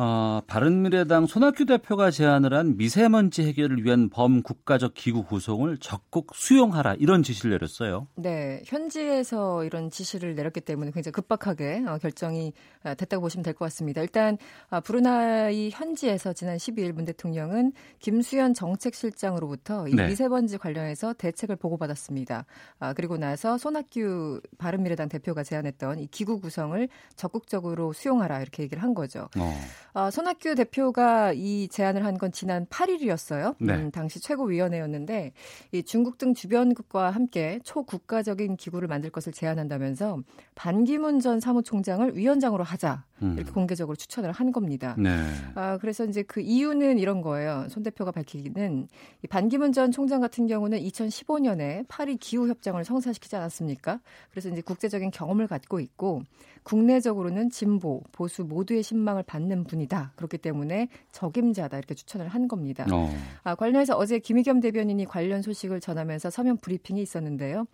어, 바른미래당 손학규 대표가 제안을 한 미세먼지 해결을 위한 범국가적 기구 구성을 적극 수용하라 이런 지시를 내렸어요. 네, 현지에서 이런 지시를 내렸기 때문에 굉장히 급박하게 어, 결정이 어, 됐다고 보시면 될 것 같습니다. 일단 아, 브루나이 현지에서 지난 12일 문 대통령은 김수현 정책실장으로부터 이 네. 미세먼지 관련해서 대책을 보고받았습니다. 아, 그리고 나서 손학규 바른미래당 대표가 제안했던 이 기구 구성을 적극적으로 수용하라 이렇게 얘기를 한 거죠. 어. 아, 손학규 대표가 이 제안을 한 건 지난 8일이었어요. 네. 음, 당시 최고위원회였는데 이 중국 등 주변국과 함께 초국가적인 기구를 만들 것을 제안한다면서 반기문 전 사무총장을 위원장으로 하자 음. 이렇게 공개적으로 추천을 한 겁니다. 네. 아, 그래서 이제 그 이유는 이런 거예요. 손 대표가 밝히기는 이 반기문 전 총장 같은 경우는 2015년에 파리 기후 협정을 성사시키지 않았습니까? 그래서 이제 국제적인 경험을 갖고 있고 국내적으로는 진보, 보수 모두의 신망을 받는 분이다. 그렇기 때문에 적임자다 이렇게 추천을 한 겁니다. 어. 아, 관련해서 어제 김의겸 대변인이 관련 소식을 전하면서 서면 브리핑이 있었는데요.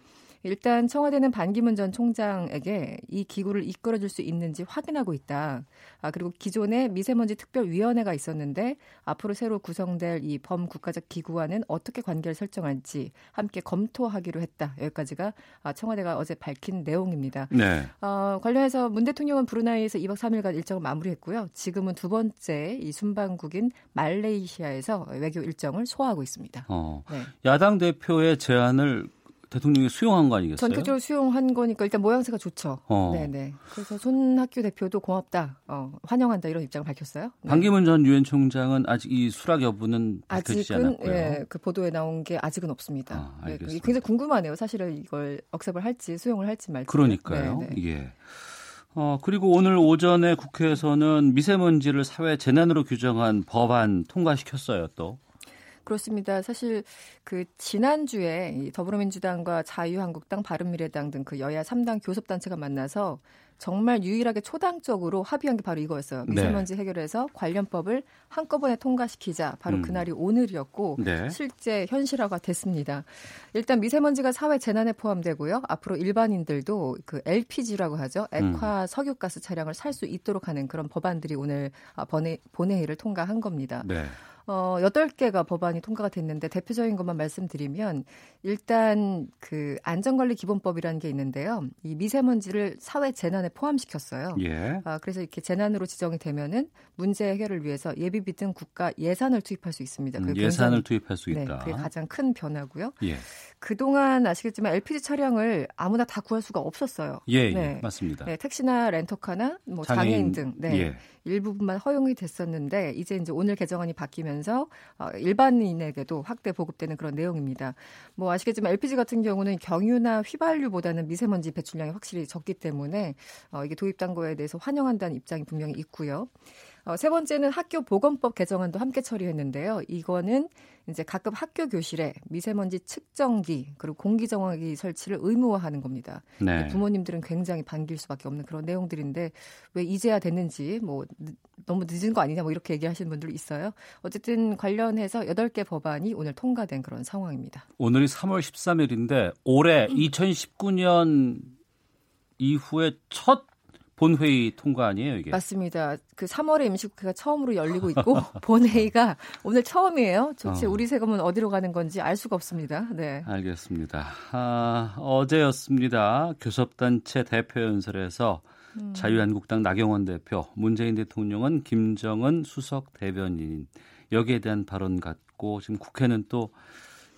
일단 청와대는 반기문 전 총장에게 이 기구를 이끌어줄 수 있는지 확인하고 있다. 아, 그리고 기존에 미세먼지 특별위원회가 있었는데 앞으로 새로 구성될 이 범국가적 기구와는 어떻게 관계를 설정할지 함께 검토하기로 했다. 여기까지가 아, 청와대가 어제 밝힌 내용입니다. 네. 어, 관련해서 문 대통령은 브루나이에서 2박 3일간 일정을 마무리했고요. 지금은 두 번째 이 순방국인 말레이시아에서 외교 일정을 소화하고 있습니다. 어. 네. 야당 대표의 제안을 대통령이 수용한 거 아니겠어요? 전격적으로 수용한 거니까 일단 모양새가 좋죠. 어. 네네. 그래서 손학규 대표도 고맙다, 어, 환영한다 이런 입장을 밝혔어요. 네. 반기문 전 유엔 총장은 아직 이 수락 여부는 밝혀지지 아직은 않았고요. 예, 그 보도에 나온 게 아직은 없습니다. 아, 네, 알겠습니다. 굉장히 궁금하네요. 사실은 이걸 억셉을 할지 수용을 할지 말지. 그러니까요. 네, 네. 예. 어, 그리고 오늘 오전에 국회에서는 미세먼지를 사회 재난으로 규정한 법안 통과시켰어요, 또. 그렇습니다. 사실 그 지난주에 이 더불어민주당과 자유한국당, 바른미래당 등 그 여야 3당 교섭단체가 만나서 정말 유일하게 초당적으로 합의한 게 바로 이거였어요. 네. 미세먼지 해결해서 관련법을 한꺼번에 통과시키자. 바로 음. 그날이 오늘이었고 네. 실제 현실화가 됐습니다. 일단 미세먼지가 사회 재난에 포함되고요. 앞으로 일반인들도 그 LPG라고 하죠. 액화 석유가스 차량을 살 수 있도록 하는 그런 법안들이 오늘 아, 본회, 본회의를 통과한 겁니다. 네. 어, 8개가 법안이 통과가 됐는데 대표적인 것만 말씀드리면 일단 그 안전관리 기본법이라는 게 있는데요. 이 미세먼지를 사회 재난에 포함시켰어요. 예. 아, 그래서 이렇게 재난으로 지정이 되면은 문제 해결을 위해서 예비비 등 국가 예산을 투입할 수 있습니다. 음, 굉장히- 예산을 투입할 수 네, 있다. 그게 가장 큰 변화고요. 예. 그동안 아시겠지만 LPG 차량을 아무나 다 구할 수가 없었어요. 예, 예, 맞습니다. 네, 택시나 렌터카나 뭐 장애인, 장애인, 등 네, 예. 일부분만 허용이 됐었는데 이제 이제 오늘 개정안이 바뀌면서 어, 일반인에게도 확대 보급되는 그런 내용입니다. 뭐 아시겠지만 LPG 같은 경우는 경유나 휘발유보다는 미세먼지 배출량이 확실히 적기 때문에 어, 이게 도입된 거에 대해서 환영한다는 입장이 분명히 있고요. 어, 세 번째는 학교 보건법 개정안도 함께 처리했는데요. 이거는 이제 각급 학교 교실에 미세먼지 측정기 그리고 공기 정화기 설치를 의무화하는 겁니다. 네. 부모님들은 굉장히 반길 수밖에 없는 그런 내용들인데 왜 이제야 됐는지 뭐 늦- 너무 늦은 거 아니냐 뭐 이렇게 얘기하시는 분들 있어요. 어쨌든 관련해서 8개 법안이 오늘 통과된 그런 상황입니다. 오늘이 3월 13일인데 올해 2019년 이후에 첫 본회의 통과 아니에요, 이게? 맞습니다. 그 3월에 임시국회가 처음으로 열리고 있고 본회의가 오늘 처음이에요. 도대체 어. 우리 세금은 어디로 가는 건지 알 수가 없습니다. 네. 알겠습니다. 아, 어제였습니다. 교섭단체 대표 연설에서 음. 자유한국당 나경원 대표, 문재인 대통령은 김정은 수석 대변인 여기에 대한 발언 같고 지금 국회는 또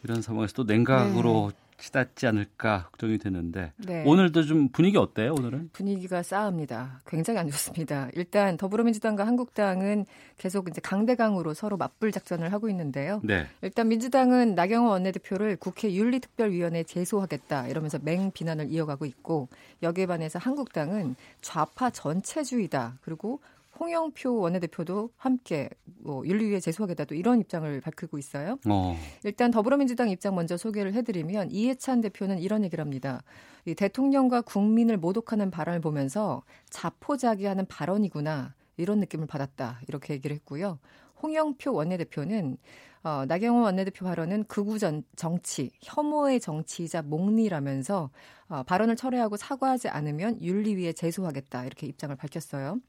이런 상황에서 또 냉각으로 치닫지 않을까 걱정이 되는데 네. 오늘도 좀 분위기 어때요? 오늘은? 분위기가 싸합니다. 굉장히 안 좋습니다. 일단 더불어민주당과 한국당은 계속 이제 강대강으로 서로 맞불 작전을 하고 있는데요. 네. 일단 민주당은 나경원 원내대표를 국회 윤리특별위원회에 제소하겠다 이러면서 맹 비난을 이어가고 있고 여기에 반해서 한국당은 좌파 전체주의다 그리고 홍영표 원내대표도 함께 뭐 윤리위에 제소하겠다 또 이런 입장을 밝히고 있어요. 어. 일단 더불어민주당 입장 먼저 소개를 해드리면 이해찬 대표는 이런 얘기를 합니다. 이 대통령과 국민을 모독하는 발언을 보면서 자포자기하는 발언이구나 이런 느낌을 받았다 이렇게 얘기를 했고요. 홍영표 원내대표는 어, 나경원 원내대표 발언은 극우 전, 정치, 혐오의 정치이자 목리라면서 어, 발언을 철회하고 사과하지 않으면 윤리위에 제소하겠다 이렇게 입장을 밝혔어요.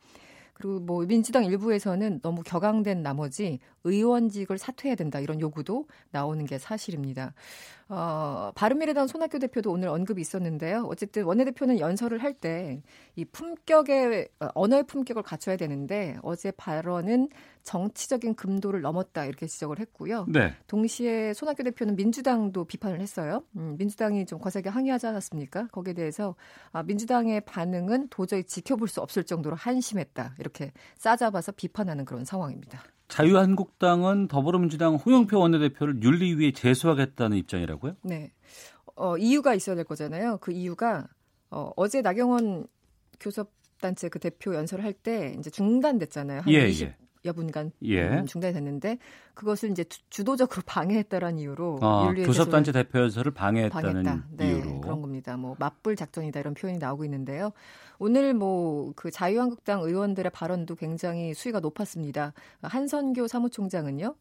그리고 뭐 민주당 일부에서는 너무 격앙된 나머지 의원직을 사퇴해야 된다 이런 요구도 나오는 게 사실입니다. 어, 바른미래당 손학규 대표도 오늘 언급이 있었는데요. 어쨌든 원내대표는 연설을 할 때 이 품격의 어, 언어의 품격을 갖춰야 되는데 어제 발언은 정치적인 금도를 넘었다 이렇게 지적을 했고요. 네. 동시에 손학규 대표는 민주당도 비판을 했어요. 음, 민주당이 좀 거세게 항의하지 않았습니까? 거기에 대해서 아, 민주당의 반응은 도저히 지켜볼 수 없을 정도로 한심했다 이렇게 싸잡아서 비판하는 그런 상황입니다. 자유한국당은 더불어민주당 홍영표 원내대표를 윤리위에 제소하겠다는 입장이라고요? 네. 어, 이유가 있어야 될 거잖아요. 그 이유가 어, 어제 나경원 교섭단체 그 대표 연설을 할때 이제 중단됐잖아요. 한 예, 20, 예. 여분간 예. 음, 중단이 됐는데 그것을 이제 주, 도적으로 방해했다라는 이유로 아, 교섭단체 제소를 대표 연설을 방해했다는 방해했다. 네, 이유로. 그런 겁니다. 뭐 맞불 작전이다 이런 표현이 나오고 있는데요. 오늘 뭐 그 자유한국당 의원들의 발언도 굉장히 수위가 높았습니다. 한선교 사무총장은요.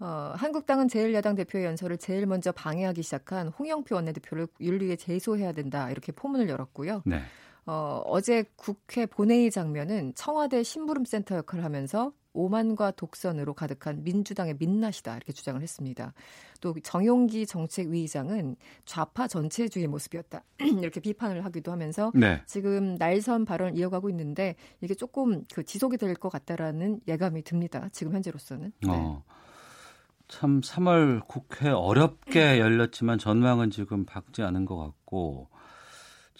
어, 한국당은 제1야당 대표의 연설을 제일 먼저 방해하기 시작한 홍영표 원내대표를 윤리위에 제소해야 된다 이렇게 포문을 열었고요. 네. 어, 어제 국회 본회의 장면은 청와대 심부름센터 역할을 하면서 오만과 독선으로 가득한 민주당의 민낯이다 이렇게 주장을 했습니다. 또 정용기 정책위의장은 좌파 전체주의 모습이었다 이렇게 비판을 하기도 하면서 네. 지금 날선 발언을 이어가고 있는데 이게 조금 그 지속이 될 것 같다라는 예감이 듭니다. 지금 현재로서는. 네. 어. 참 3월 국회 어렵게 열렸지만 전망은 지금 밝지 않은 것 같고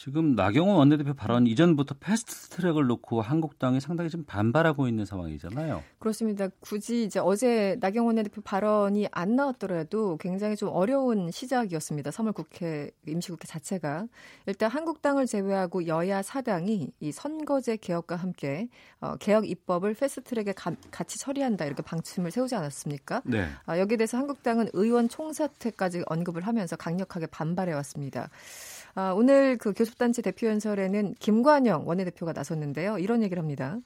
지금 나경원 원내대표 발언 이전부터 패스트 트랙을 놓고 한국당이 상당히 좀 반발하고 있는 상황이잖아요. 그렇습니다. 굳이 이제 어제 나경원 원내대표 발언이 안 나왔더라도 굉장히 좀 어려운 시작이었습니다. 3월 국회 임시국회 자체가 일단 한국당을 제외하고 여야 사당이 이 선거제 개혁과 함께 어, 개혁 입법을 패스트 트랙에 가, 같이 처리한다 이렇게 방침을 세우지 않았습니까? 네. 아, 여기에 대해서 한국당은 의원 총사퇴까지 언급을 하면서 강력하게 반발해 왔습니다. 아, 오늘 그 교섭단체 대표 연설에는 김관영 원내대표가 나섰는데요. 이런 얘기를 합니다.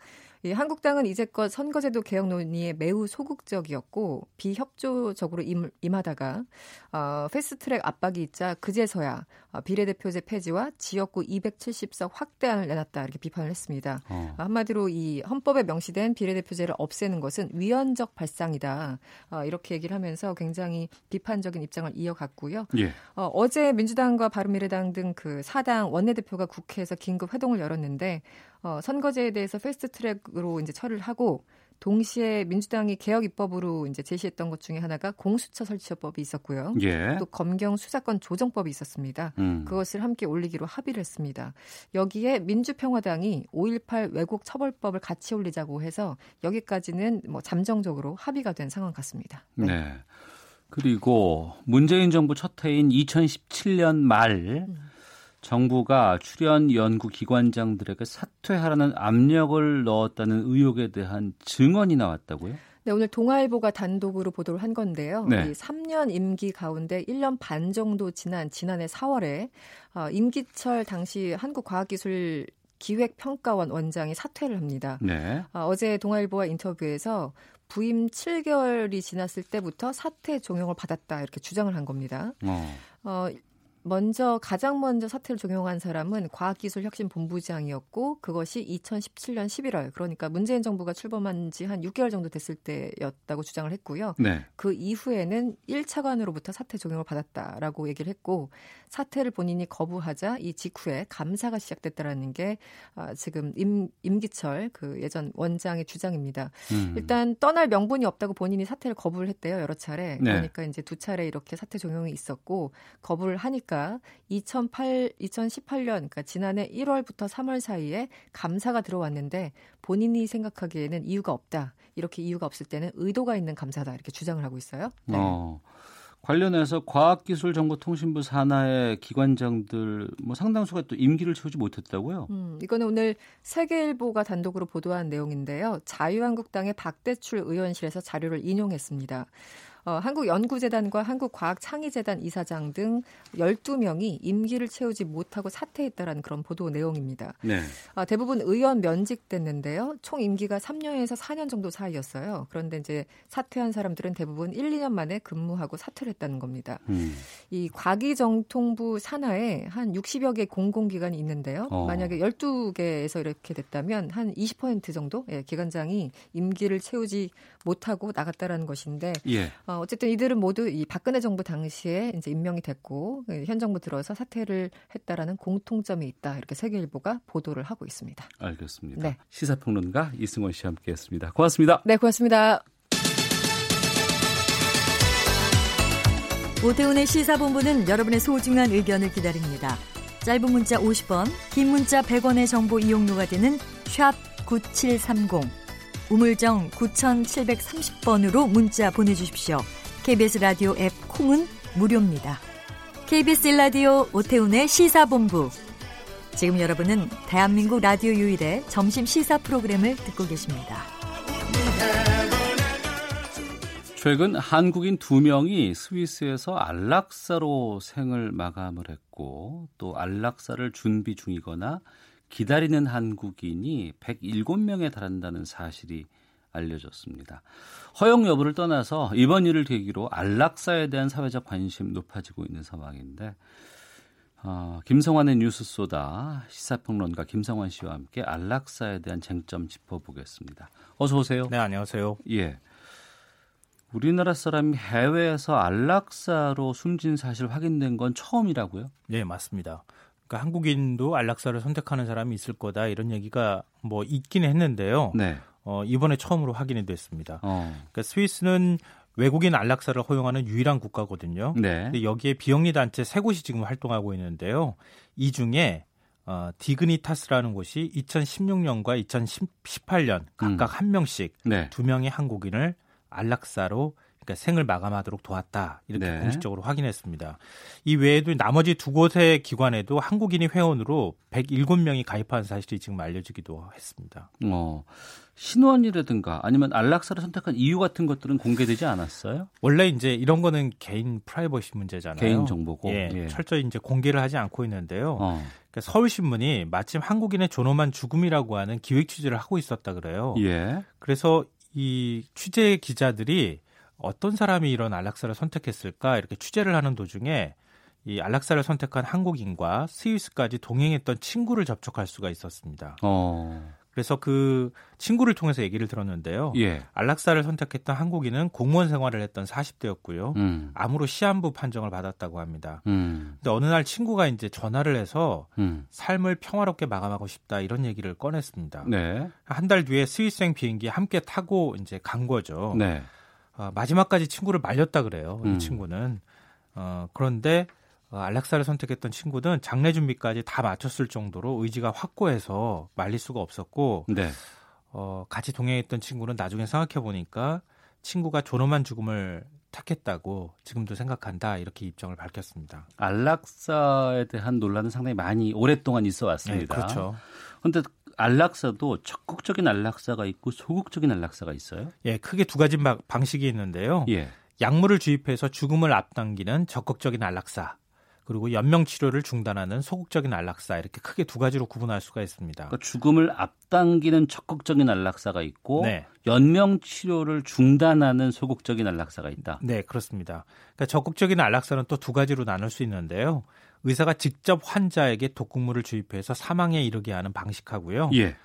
이 한국당은 이제껏 선거제도 개혁 논의에 매우 소극적이었고 비협조적으로 임, 임하다가 어, 패스트트랙 압박이 있자 그제서야 어, 비례대표제 폐지와 지역구 270석 확대안을 내놨다 이렇게 비판을 했습니다. 어. 한마디로 이 헌법에 명시된 비례대표제를 없애는 것은 위헌적 발상이다 어, 이렇게 얘기를 하면서 굉장히 비판적인 입장을 이어갔고요. 예. 어, 어제 민주당과 바른미래당 등 그 사당 원내대표가 국회에서 긴급 회동을 열었는데 어, 선거제에 대해서 패스트 트랙으로 이제 처리를 하고 동시에 민주당이 개혁 입법으로 이제 제시했던 것 중에 하나가 공수처 설치법이 있었고요. 예. 또 검경 수사권 조정법이 있었습니다. 음. 그것을 함께 올리기로 합의를 했습니다. 여기에 민주평화당이 5.18 왜곡 처벌법을 같이 올리자고 해서 여기까지는 뭐 잠정적으로 합의가 된 상황 같습니다. 네. 그리고 문재인 정부 첫 해인 2017년 말 정부가 출연 연구 기관장들에게 사퇴하라는 압력을 넣었다는 의혹에 대한 증언이 나왔다고요? 네, 오늘 동아일보가 단독으로 보도를 한 건데요. 네. 이 3년 임기 가운데 1년 반 정도 지난 지난해 4월에 어, 임기철 당시 한국과학기술 기획평가원 원장이 사퇴를 합니다. 네. 어, 어제 동아일보와 인터뷰에서 부임 7개월이 지났을 때부터 사퇴 종용을 받았다 이렇게 주장을 한 겁니다. 어. 어, 먼저 가장 먼저 사퇴를 종용한 사람은 과학기술혁신본부장이었고 그것이 2017년 11월 그러니까 문재인 정부가 출범한 지 한 6개월 정도 됐을 때였다고 주장을 했고요. 네. 그 이후에는 1차관으로부터 사퇴 종용을 받았다라고 얘기를 했고 사퇴를 본인이 거부하자 이 직후에 감사가 시작됐다라는 게 아, 지금 임, 임기철 그 예전 원장의 주장입니다. 음. 일단 떠날 명분이 없다고 본인이 사퇴를 거부를 했대요 여러 차례. 네. 그러니까 이제 두 차례 이렇게 사퇴 종용이 있었고 거부를 하니까 2008 2018년 그러니까 지난해 1월부터 3월 사이에 감사가 들어왔는데 본인이 생각하기에는 이유가 없다. 이렇게 이유가 없을 때는 의도가 있는 감사다 이렇게 주장을 하고 있어요. 네. 어. 관련해서 과학기술정보통신부 산하의 기관장들 뭐 상당수가 또 임기를 채우지 못했다고요? 음, 이거는 오늘 세계일보가 단독으로 보도한 내용인데요. 자유한국당의 박대출 의원실에서 자료를 인용했습니다. 어, 한국연구재단과 한국과학창의재단 이사장 등 12명이 임기를 채우지 못하고 사퇴했다라는 그런 보도 내용입니다. 네. 아, 대부분 의원 면직됐는데요. 총 임기가 3년에서 4년 정도 사이였어요. 그런데 이제 사퇴한 사람들은 대부분 1, 2년 만에 근무하고 사퇴를 했다는 겁니다. 음. 이 과기정통부 산하에 한 60여 개 공공기관이 있는데요. 어. 만약에 12개에서 이렇게 됐다면 한 20% 정도 예, 기관장이 임기를 채우지 못하고 나갔다라는 것인데 예. 어, 어쨌든 이들은 모두 이 박근혜 정부 당시에 이제 임명이 됐고 예, 현 정부 들어서 사퇴를 했다라는 공통점이 있다 이렇게 세계일보가 보도를 하고 있습니다. 알겠습니다. 네. 시사평론가 이승원 씨와 함께했습니다. 고맙습니다. 네, 고맙습니다. 오태훈의 시사본부는 여러분의 소중한 의견을 기다립니다. 짧은 문자 50원, 긴 문자 100원의 정보 이용료가 되는 샵 9730, 우물정 9730번으로 문자 보내주십시오. KBS 라디오 앱 콩은 무료입니다. KBS 라디오 오태훈의 시사본부. 지금 여러분은 대한민국 라디오 유일의 점심 시사 프로그램을 듣고 계십니다. 최근 한국인 두 명이 스위스에서 안락사로 생을 마감을 했고 또 안락사를 준비 중이거나 기다리는 한국인이 107명에 달한다는 사실이 알려졌습니다. 허용 여부를 떠나서 이번 일을 계기로 안락사에 대한 사회적 관심 높아지고 있는 상황인데 어, 김성환의 뉴스 소다 시사평론가 김성환 씨와 함께 안락사에 대한 쟁점 짚어보겠습니다. 어서 오세요. 네, 안녕하세요. 예. 우리나라 사람이 해외에서 안락사로 숨진 사실 확인된 건 처음이라고요? 네, 맞습니다. 그러니까 한국인도 안락사를 선택하는 사람이 있을 거다 이런 얘기가 뭐 있긴 했는데요. 네. 어, 이번에 처음으로 확인이 됐습니다. 어. 그러니까 스위스는 외국인 안락사를 허용하는 유일한 국가거든요. 네. 근데 여기에 비영리 단체 세 곳이 지금 활동하고 있는데요. 이 중에 어, 디그니타스라는 곳이 2016년과 2018년 각각 음. 한 명씩 네. 두 명의 한국인을 안락사로 그러니까 생을 마감하도록 도왔다 이렇게 네. 공식적으로 확인했습니다. 이 외에도 나머지 두 곳의 기관에도 한국인이 회원으로 107명이 가입한 사실이 지금 알려지기도 했습니다. 어, 신원이라든가 아니면 안락사를 선택한 이유 같은 것들은 공개되지 않았어요? 원래 이제 이런 거는 개인 프라이버시 문제잖아요. 개인 정보고. 예, 예. 철저히 이제 공개를 하지 않고 있는데요. 어. 그러니까 서울신문이 마침 한국인의 존엄한 죽음이라고 하는 기획 취재를 하고 있었다 그래요. 예. 그래서 이 취재 기자들이 어떤 사람이 이런 안락사를 선택했을까 이렇게 취재를 하는 도중에 이 안락사를 선택한 한국인과 스위스까지 동행했던 친구를 접촉할 수가 있었습니다. 어. 그래서 그 친구를 통해서 얘기를 들었는데요. 예. 안락사를 선택했던 한국인은 공무원 생활을 했던 40대였고요. 음. 암으로 시한부 판정을 받았다고 합니다. 음. 근데 어느 날 친구가 이제 전화를 해서 음. 삶을 평화롭게 마감하고 싶다 이런 얘기를 꺼냈습니다. 네. 한달 뒤에 스위스행 비행기에 함께 타고 이제 간 거죠. 네. 어, 마지막까지 친구를 말렸다 그래요. 음. 이 친구는. 어, 그런데 어, 안락사를 선택했던 친구는 장례 준비까지 다 마쳤을 정도로 의지가 확고해서 말릴 수가 없었고 네. 어, 같이 동행했던 친구는 나중에 생각해 보니까 친구가 존엄한 죽음을 택했다고 지금도 생각한다 이렇게 입장을 밝혔습니다. 안락사에 대한 논란은 상당히 많이 오랫동안 있어 왔습니다. 네, 그렇죠. 그런데 안락사도 적극적인 안락사가 있고 소극적인 안락사가 있어요? 예, 크게 두 가지 방- 방식이 있는데요. 예. 약물을 주입해서 죽음을 앞당기는 적극적인 안락사, 그리고 연명 치료를 중단하는 소극적인 안락사 이렇게 크게 두 가지로 구분할 수가 있습니다. 그러니까 죽음을 앞당기는 적극적인 안락사가 있고 네. 연명 치료를 중단하는 소극적인 안락사가 있다. 네, 그렇습니다. 그러니까 적극적인 안락사는 또 두 가지로 나눌 수 있는데요. 의사가 직접 환자에게 독극물을 주입해서 사망에 이르게 하는 방식하고요. 예.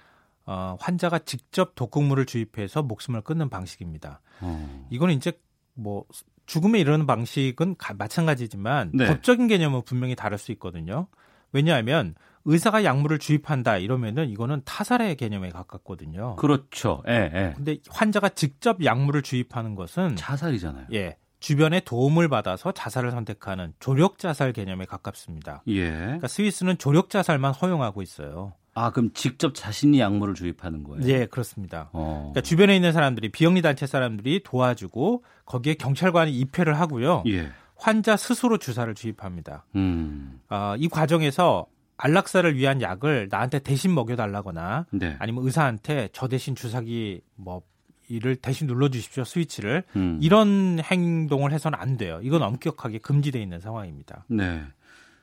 어, 환자가 직접 독극물을 주입해서 목숨을 끊는 방식입니다. 어. 이거는 이제 뭐 죽음에 이르는 방식은 가- 마찬가지지만 네. 법적인 개념은 분명히 다를 수 있거든요. 왜냐하면 의사가 약물을 주입한다 이러면은 이거는 타살의 개념에 가깝거든요. 그렇죠. 예, 예. 근데 환자가 직접 약물을 주입하는 것은 자살이잖아요. 예. 주변의 도움을 받아서 자살을 선택하는 조력 자살 개념에 가깝습니다. 예. 그러니까 스위스는 조력 자살만 허용하고 있어요. 아, 그럼 직접 자신이 약물을 주입하는 거예요? 예, 그렇습니다. 어. 그러니까 주변에 있는 사람들이 비영리 단체 사람들이 도와주고 거기에 경찰관이 입회를 하고요. 예. 환자 스스로 주사를 주입합니다. 음. 어, 이 과정에서 안락사를 위한 약을 나한테 대신 먹여달라거나 네. 아니면 의사한테 저 대신 주사기 뭐 이를 대신 눌러주십시오 스위치를 음. 이런 행동을 해서는 안 돼요. 이건 엄격하게 금지되어 있는 상황입니다. 네.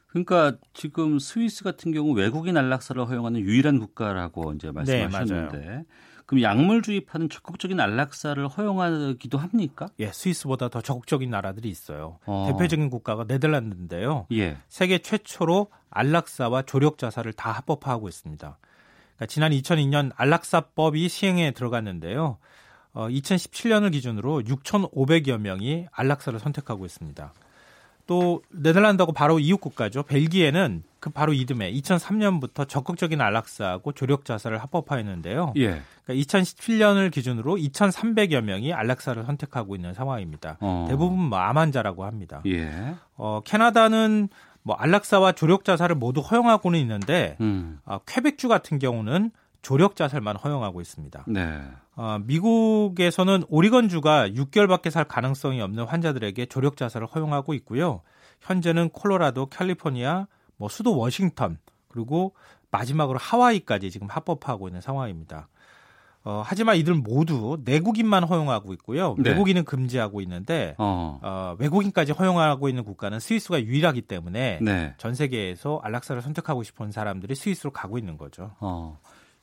그러니까 지금 스위스 같은 경우 외국인 안락사를 허용하는 유일한 국가라고 이제 말씀하셨는데 네, 그럼 약물 주입하는 적극적인 안락사를 허용하기도 합니까? 예, 스위스보다 더 적극적인 나라들이 있어요. 어. 대표적인 국가가 네덜란드인데요. 예. 세계 최초로 안락사와 조력 자살을 다 합법화하고 있습니다. 그러니까 지난 2002년 안락사법이 시행에 들어갔는데요. 어, 2017년을 기준으로 6,500여 명이 안락사를 선택하고 있습니다. 또 네덜란드하고 바로 이웃 국가죠. 벨기에는 그 바로 이듬해 2003년부터 적극적인 안락사하고 조력 자살을 합법화했는데요. 예. 그러니까 2017년을 기준으로 2,300여 명이 안락사를 선택하고 있는 상황입니다. 어. 대부분 뭐 암 환자라고 합니다. 예. 어, 캐나다는 뭐 안락사와 조력 자살을 모두 허용하고는 있는데 음. 어, 퀘벡주 같은 경우는 조력 자살만 허용하고 있습니다. 네. 어, 미국에서는 오리건주가 6개월밖에 살 가능성이 없는 환자들에게 조력 자살을 허용하고 있고요. 현재는 콜로라도, 캘리포니아, 뭐 수도 워싱턴 그리고 마지막으로 하와이까지 지금 합법화하고 있는 상황입니다. 어, 하지만 이들 모두 내국인만 허용하고 있고요. 네. 외국인은 금지하고 있는데 어. 어, 외국인까지 허용하고 있는 국가는 스위스가 유일하기 때문에 네. 전 세계에서 안락사를 선택하고 싶은 사람들이 스위스로 가고 있는 거죠. 어.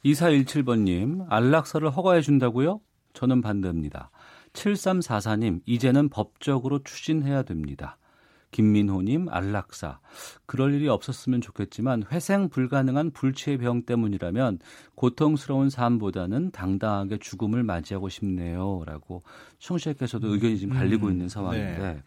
2417번님, 안락사를 허가해 준다고요? 저는 반대입니다. 7344님, 이제는 법적으로 추진해야 됩니다. 김민호님, 안락사. 그럴 일이 없었으면 좋겠지만 회생 불가능한 불치의 병 때문이라면 고통스러운 삶보다는 당당하게 죽음을 맞이하고 싶네요. 라고 청취자께서도 의견이 지금 갈리고 음, 있는 상황인데 네.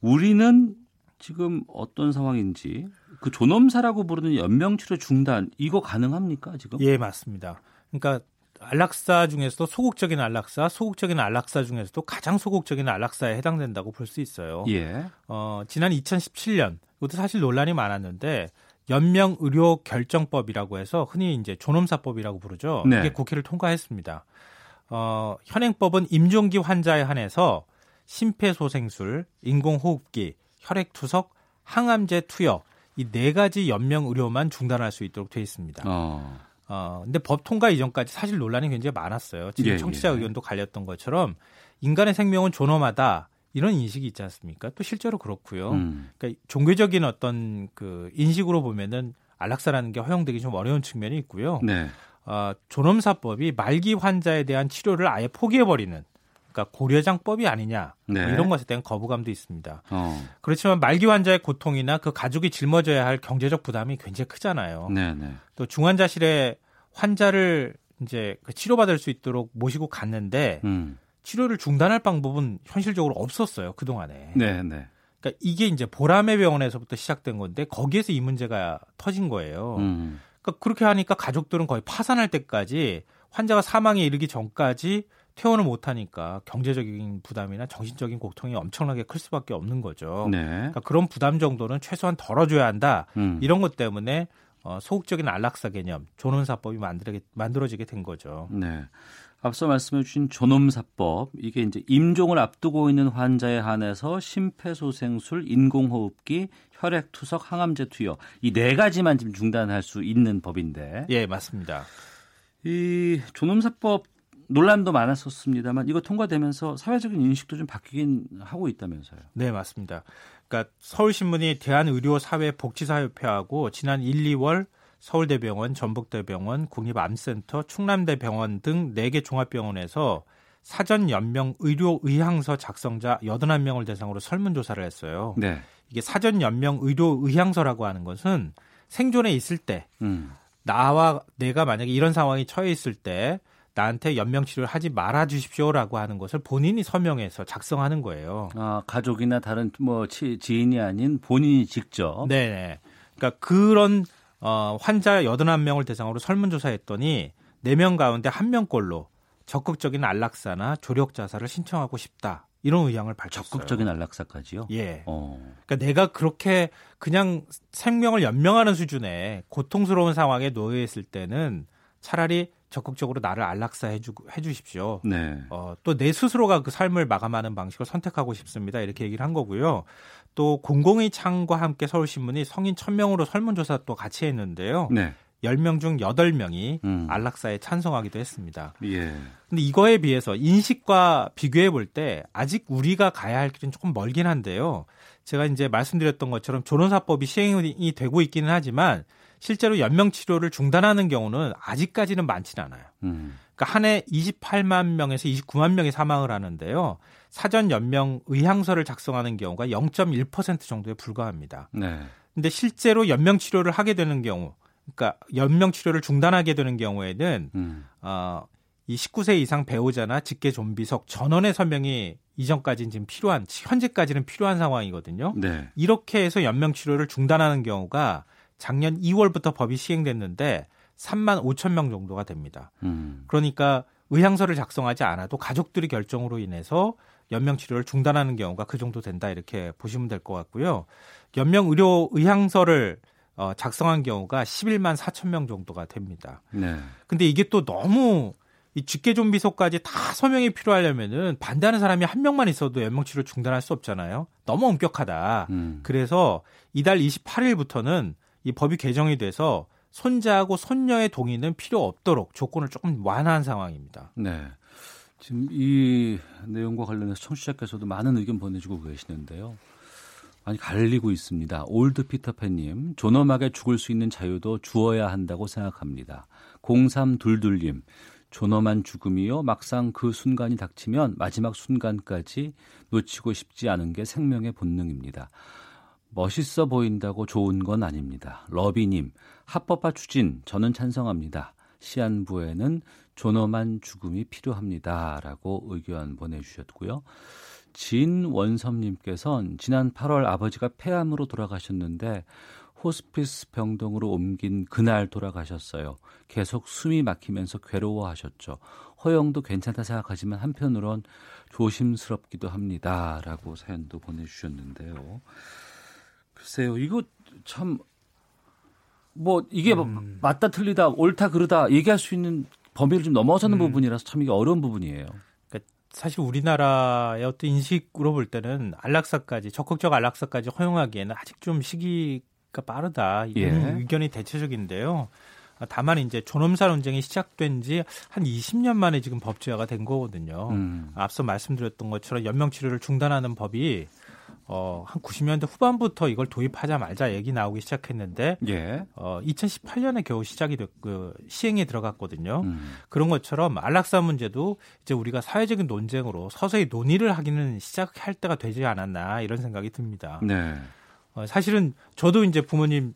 우리는 지금 어떤 상황인지 그 존엄사라고 부르는 연명 치료 중단 이거 가능합니까 지금? 예, 맞습니다. 그러니까 안락사 중에서도 소극적인 안락사, 소극적인 안락사 중에서도 가장 소극적인 안락사에 해당된다고 볼 수 있어요. 예. 어, 지난 2017년 이것도 사실 논란이 많았는데 연명 의료 결정법이라고 해서 흔히 이제 존엄사법이라고 부르죠. 네. 이게 국회를 통과했습니다. 어, 현행법은 임종기 환자에 한해서 심폐소생술, 인공호흡기, 혈액투석, 항암제 투여 이 네 가지 연명 의료만 중단할 수 있도록 되어 있습니다. 어. 어, 근데 법 통과 이전까지 사실 논란이 굉장히 많았어요. 지금 예, 청취자 예. 의견도 갈렸던 것처럼 인간의 생명은 존엄하다 이런 인식이 있지 않습니까? 또 실제로 그렇고요. 음. 그러니까 종교적인 어떤 그 인식으로 보면은 안락사라는 게 허용되기 좀 어려운 측면이 있고요. 네. 어, 존엄사법이 말기 환자에 대한 치료를 아예 포기해버리는 그러니까 고려장법이 아니냐 뭐 네. 이런 것에 대한 거부감도 있습니다. 어. 그렇지만 말기 환자의 고통이나 그 가족이 짊어져야 할 경제적 부담이 굉장히 크잖아요. 네, 네. 또 중환자실에 환자를 이제 그 치료받을 수 있도록 모시고 갔는데 음. 치료를 중단할 방법은 현실적으로 없었어요 그 동안에. 네, 네. 그러니까 이게 이제 보라매 병원에서부터 시작된 건데 거기에서 이 문제가 터진 거예요. 음. 그러니까 그렇게 하니까 가족들은 거의 파산할 때까지 환자가 사망에 이르기 전까지 퇴원을 못 하니까 경제적인 부담이나 정신적인 고통이 엄청나게 클 수밖에 없는 거죠. 네. 그러니까 그런 부담 정도는 최소한 덜어줘야 한다. 음. 이런 것 때문에 어, 소극적인 안락사 개념, 존엄사법이 만들게, 만들어지게 된 거죠. 네. 앞서 말씀해 주신 존엄사법 이게 이제 임종을 앞두고 있는 환자에 한해서 심폐소생술, 인공호흡기, 혈액투석, 항암제 투여 이 네 가지만 지금 중단할 수 있는 법인데 예, 맞습니다. 이 존엄사법 논란도 많았었습니다만 이거 통과되면서 사회적인 인식도 좀 바뀌긴 하고 있다면서요. 네, 맞습니다. 그러니까 서울신문이 대한의료사회복지사협회하고 지난 1, 2월 서울대병원, 전북대병원, 국립암센터, 충남대병원 등 4개 종합병원에서 사전 연명 의료 의향서 작성자 81명을 대상으로 설문조사를 했어요. 네. 이게 사전 연명 의료 의향서라고 하는 것은 생존에 있을 때 음. 나와 내가 만약에 이런 상황에 처해 있을 때 나한테 연명 치료를 하지 말아 주십시오라고 하는 것을 본인이 서명해서 작성하는 거예요. 아, 가족이나 다른 뭐 치- 지인이 아닌 본인이 직접 네, 네. 그러니까 그런 어, 환자 81명을 대상으로 설문조사 했더니 4명 가운데 1명꼴로 적극적인 안락사나 조력 자살을 신청하고 싶다. 이런 의향을 밝혔어요. 적극적인 안락사까지요. 예. 어. 그러니까 내가 그렇게 그냥 생명을 연명하는 수준의 고통스러운 상황에 놓여 있을 때는 차라리 적극적으로 나를 안락사 해 주, 해주십시오. 네. 어, 또 내 스스로가 그 삶을 마감하는 방식을 선택하고 싶습니다. 이렇게 얘기를 한 거고요. 또 공공의 창과 함께 서울신문이 성인 1000명으로 설문조사 또 같이 했는데요. 네. 10명 중 8명이 음. 안락사에 찬성하기도 했습니다. 예. 근데 이거에 비해서 인식과 비교해 볼 때 아직 우리가 가야 할 길은 조금 멀긴 한데요. 제가 이제 말씀드렸던 것처럼 존엄사법이 시행이 되고 있기는 하지만 실제로 연명 치료를 중단하는 경우는 아직까지는 많지는 않아요. 음. 그러니까 한 해 28만 명에서 29만 명이 사망을 하는데요. 사전 연명 의향서를 작성하는 경우가 0.1% 정도에 불과합니다. 네. 근데 실제로 연명 치료를 하게 되는 경우, 그러니까 연명 치료를 중단하게 되는 경우에는 음. 어, 이 19세 이상 배우자나 직계 좀비속 전원의 서명이 이전까지는 지금 필요한 현재까지는 필요한 상황이거든요. 네. 이렇게 해서 연명 치료를 중단하는 경우가 작년 2월부터 법이 시행됐는데 3만 5천 명 정도가 됩니다. 음. 그러니까 의향서를 작성하지 않아도 가족들이 결정으로 인해서 연명 치료를 중단하는 경우가 그 정도 된다 이렇게 보시면 될 것 같고요. 연명 의료 의향서를 어, 작성한 경우가 11만 4천 명 정도가 됩니다. 네. 근데 이게 또 너무 이 직계 좀비속까지 다 서명이 필요하려면은 반대하는 사람이 한 명만 있어도 연명 치료 중단할 수 없잖아요. 너무 엄격하다. 음. 그래서 이달 28일부터는 이 법이 개정이 돼서 손자하고 손녀의 동의는 필요 없도록 조건을 조금 완화한 상황입니다. 네. 지금 이 내용과 관련해서 청취자께서도 많은 의견 보내주고 계시는데요. 많이 갈리고 있습니다. 올드 피터팬님, 존엄하게 죽을 수 있는 자유도 주어야 한다고 생각합니다. 0322님, 존엄한 죽음이요. 막상 그 순간이 닥치면 마지막 순간까지 놓치고 싶지 않은 게 생명의 본능입니다. 멋있어 보인다고 좋은 건 아닙니다. 러비님, 합법화 추진 저는 찬성합니다. 시한부에는 존엄한 죽음이 필요합니다. 라고 의견 보내주셨고요. 진원섭님께서는 지난 8월 아버지가 폐암으로 돌아가셨는데 호스피스 병동으로 옮긴 그날 돌아가셨어요. 계속 숨이 막히면서 괴로워하셨죠. 허영도 괜찮다 생각하지만 한편으론 조심스럽기도 합니다. 라고 사연도 보내주셨는데요. 글쎄요, 이거 참, 뭐, 이게 음. 맞다 틀리다, 옳다 그르다 얘기할 수 있는 범위를 좀 넘어서는 음. 부분이라서 참 이게 어려운 부분이에요. 그러니까 사실 우리나라의 어떤 인식으로 볼 때는 안락사까지 적극적 안락사까지 허용하기에는 아직 좀 시기가 빠르다 이런 예. 의견이 대체적인데요. 아, 다만 이제 존엄사 논쟁이 시작된 지 한 20년 만에 지금 법제화가 된 거거든요. 음. 앞서 말씀드렸던 것처럼 연명 치료를 중단하는 법이 어, 한 90년대 후반부터 이걸 도입하자 말자 얘기 나오기 시작했는데 예. 어, 2018년에 겨우 시작이 됐, 그, 시행에 들어갔거든요. 음. 그런 것처럼 안락사 문제도 이제 우리가 사회적인 논쟁으로 서서히 논의를 하기는 시작할 때가 되지 않았나 이런 생각이 듭니다. 네. 어, 사실은 저도 이제 부모님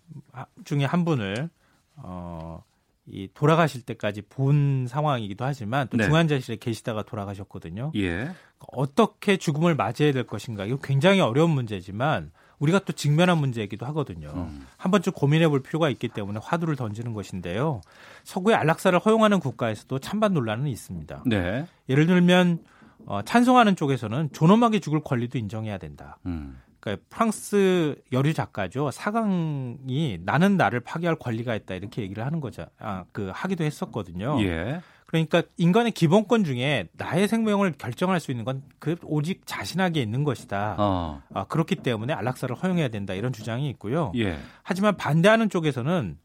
중에 한 분을 어, 이 돌아가실 때까지 본 상황이기도 하지만 또 네. 중환자실에 계시다가 돌아가셨거든요. 예. 어떻게 죽음을 맞이해야 될 것인가 이거 굉장히 어려운 문제지만 우리가 또 직면한 문제이기도 하거든요. 음. 한 번쯤 고민해 볼 필요가 있기 때문에 화두를 던지는 것인데요. 서구의 안락사를 허용하는 국가에서도 찬반 논란은 있습니다. 네. 예를 들면 어, 찬성하는 쪽에서는 존엄하게 죽을 권리도 인정해야 된다. 음. 그러니까 프랑스 여류 작가죠 사강이 나는 나를 파괴할 권리가 있다 이렇게 얘기를 하는 거죠. 아, 그 하기도 했었거든요. 예. 그러니까 인간의 기본권 중에 나의 생명을 결정할 수 있는 건 그 오직 자신에게 있는 것이다. 어. 아, 그렇기 때문에 안락사를 허용해야 된다 이런 주장이 있고요. 예. 하지만 반대하는 쪽에서는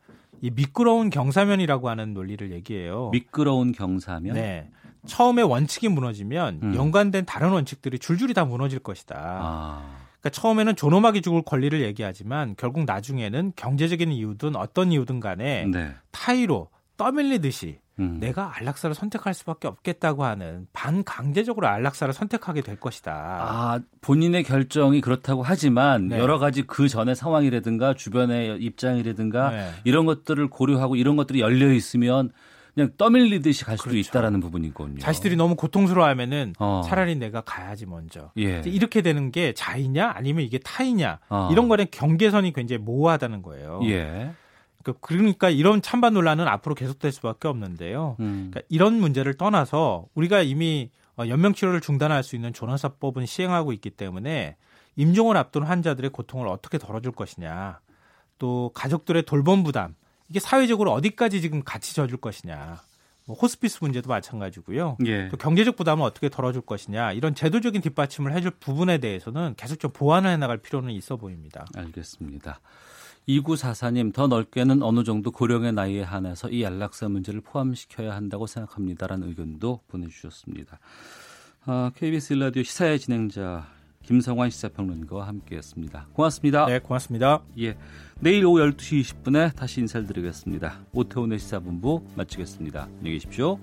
이 미끄러운 경사면이라고 하는 논리를 얘기해요. 미끄러운 경사면. 네. 처음에 원칙이 무너지면 음. 연관된 다른 원칙들이 줄줄이 다 무너질 것이다. 아. 그러니까 처음에는 존엄하게 죽을 권리를 얘기하지만 결국 나중에는 경제적인 이유든 어떤 이유든 간에 네. 타의로 떠밀리듯이 음. 내가 안락사를 선택할 수밖에 없겠다고 하는 반강제적으로 안락사를 선택하게 될 것이다. 아, 본인의 결정이 그렇다고 하지만 네. 여러 가지 그 전의 상황이라든가 주변의 입장이라든가 네. 이런 것들을 고려하고 이런 것들이 열려 있으면 그냥 떠밀리듯이 갈 수도 그렇죠. 있다라는 부분이군요. 자식들이 너무 고통스러워하면은 어. 차라리 내가 가야지 먼저. 예. 이렇게 되는 게 자이냐 아니면 이게 타이냐 어. 이런 거는 경계선이 굉장히 모호하다는 거예요. 예. 그- 그러니까 이런 찬반 논란은 앞으로 계속될 수밖에 없는데요. 음. 그러니까 이런 문제를 떠나서 우리가 이미 어, 연명 치료를 중단할 수 있는 존엄사법은 시행하고 있기 때문에 임종을 앞둔 환자들의 고통을 어떻게 덜어줄 것이냐, 또 가족들의 돌봄 부담 이게 사회적으로 어디까지 지금 같이 져줄 것이냐, 뭐 호스피스 문제도 마찬가지고요. 예. 또 경제적 부담을 어떻게 덜어줄 것이냐 이런 제도적인 뒷받침을 해줄 부분에 대해서는 계속 좀 보완을 해나갈 필요는 있어 보입니다. 알겠습니다. 2944님 더 넓게는 어느 정도 고령의 나이에 한해서 이 안락사 문제를 포함시켜야 한다고 생각합니다라는 의견도 보내주셨습니다. 아, KBS 일라디오 시사회 진행자 김성환 시사평론가와 함께했습니다. 고맙습니다. 네, 고맙습니다. 예, 내일 오후 12시 20분에 다시 인사를 드리겠습니다. 오태훈의 시사본부 마치겠습니다. 안녕히 계십시오.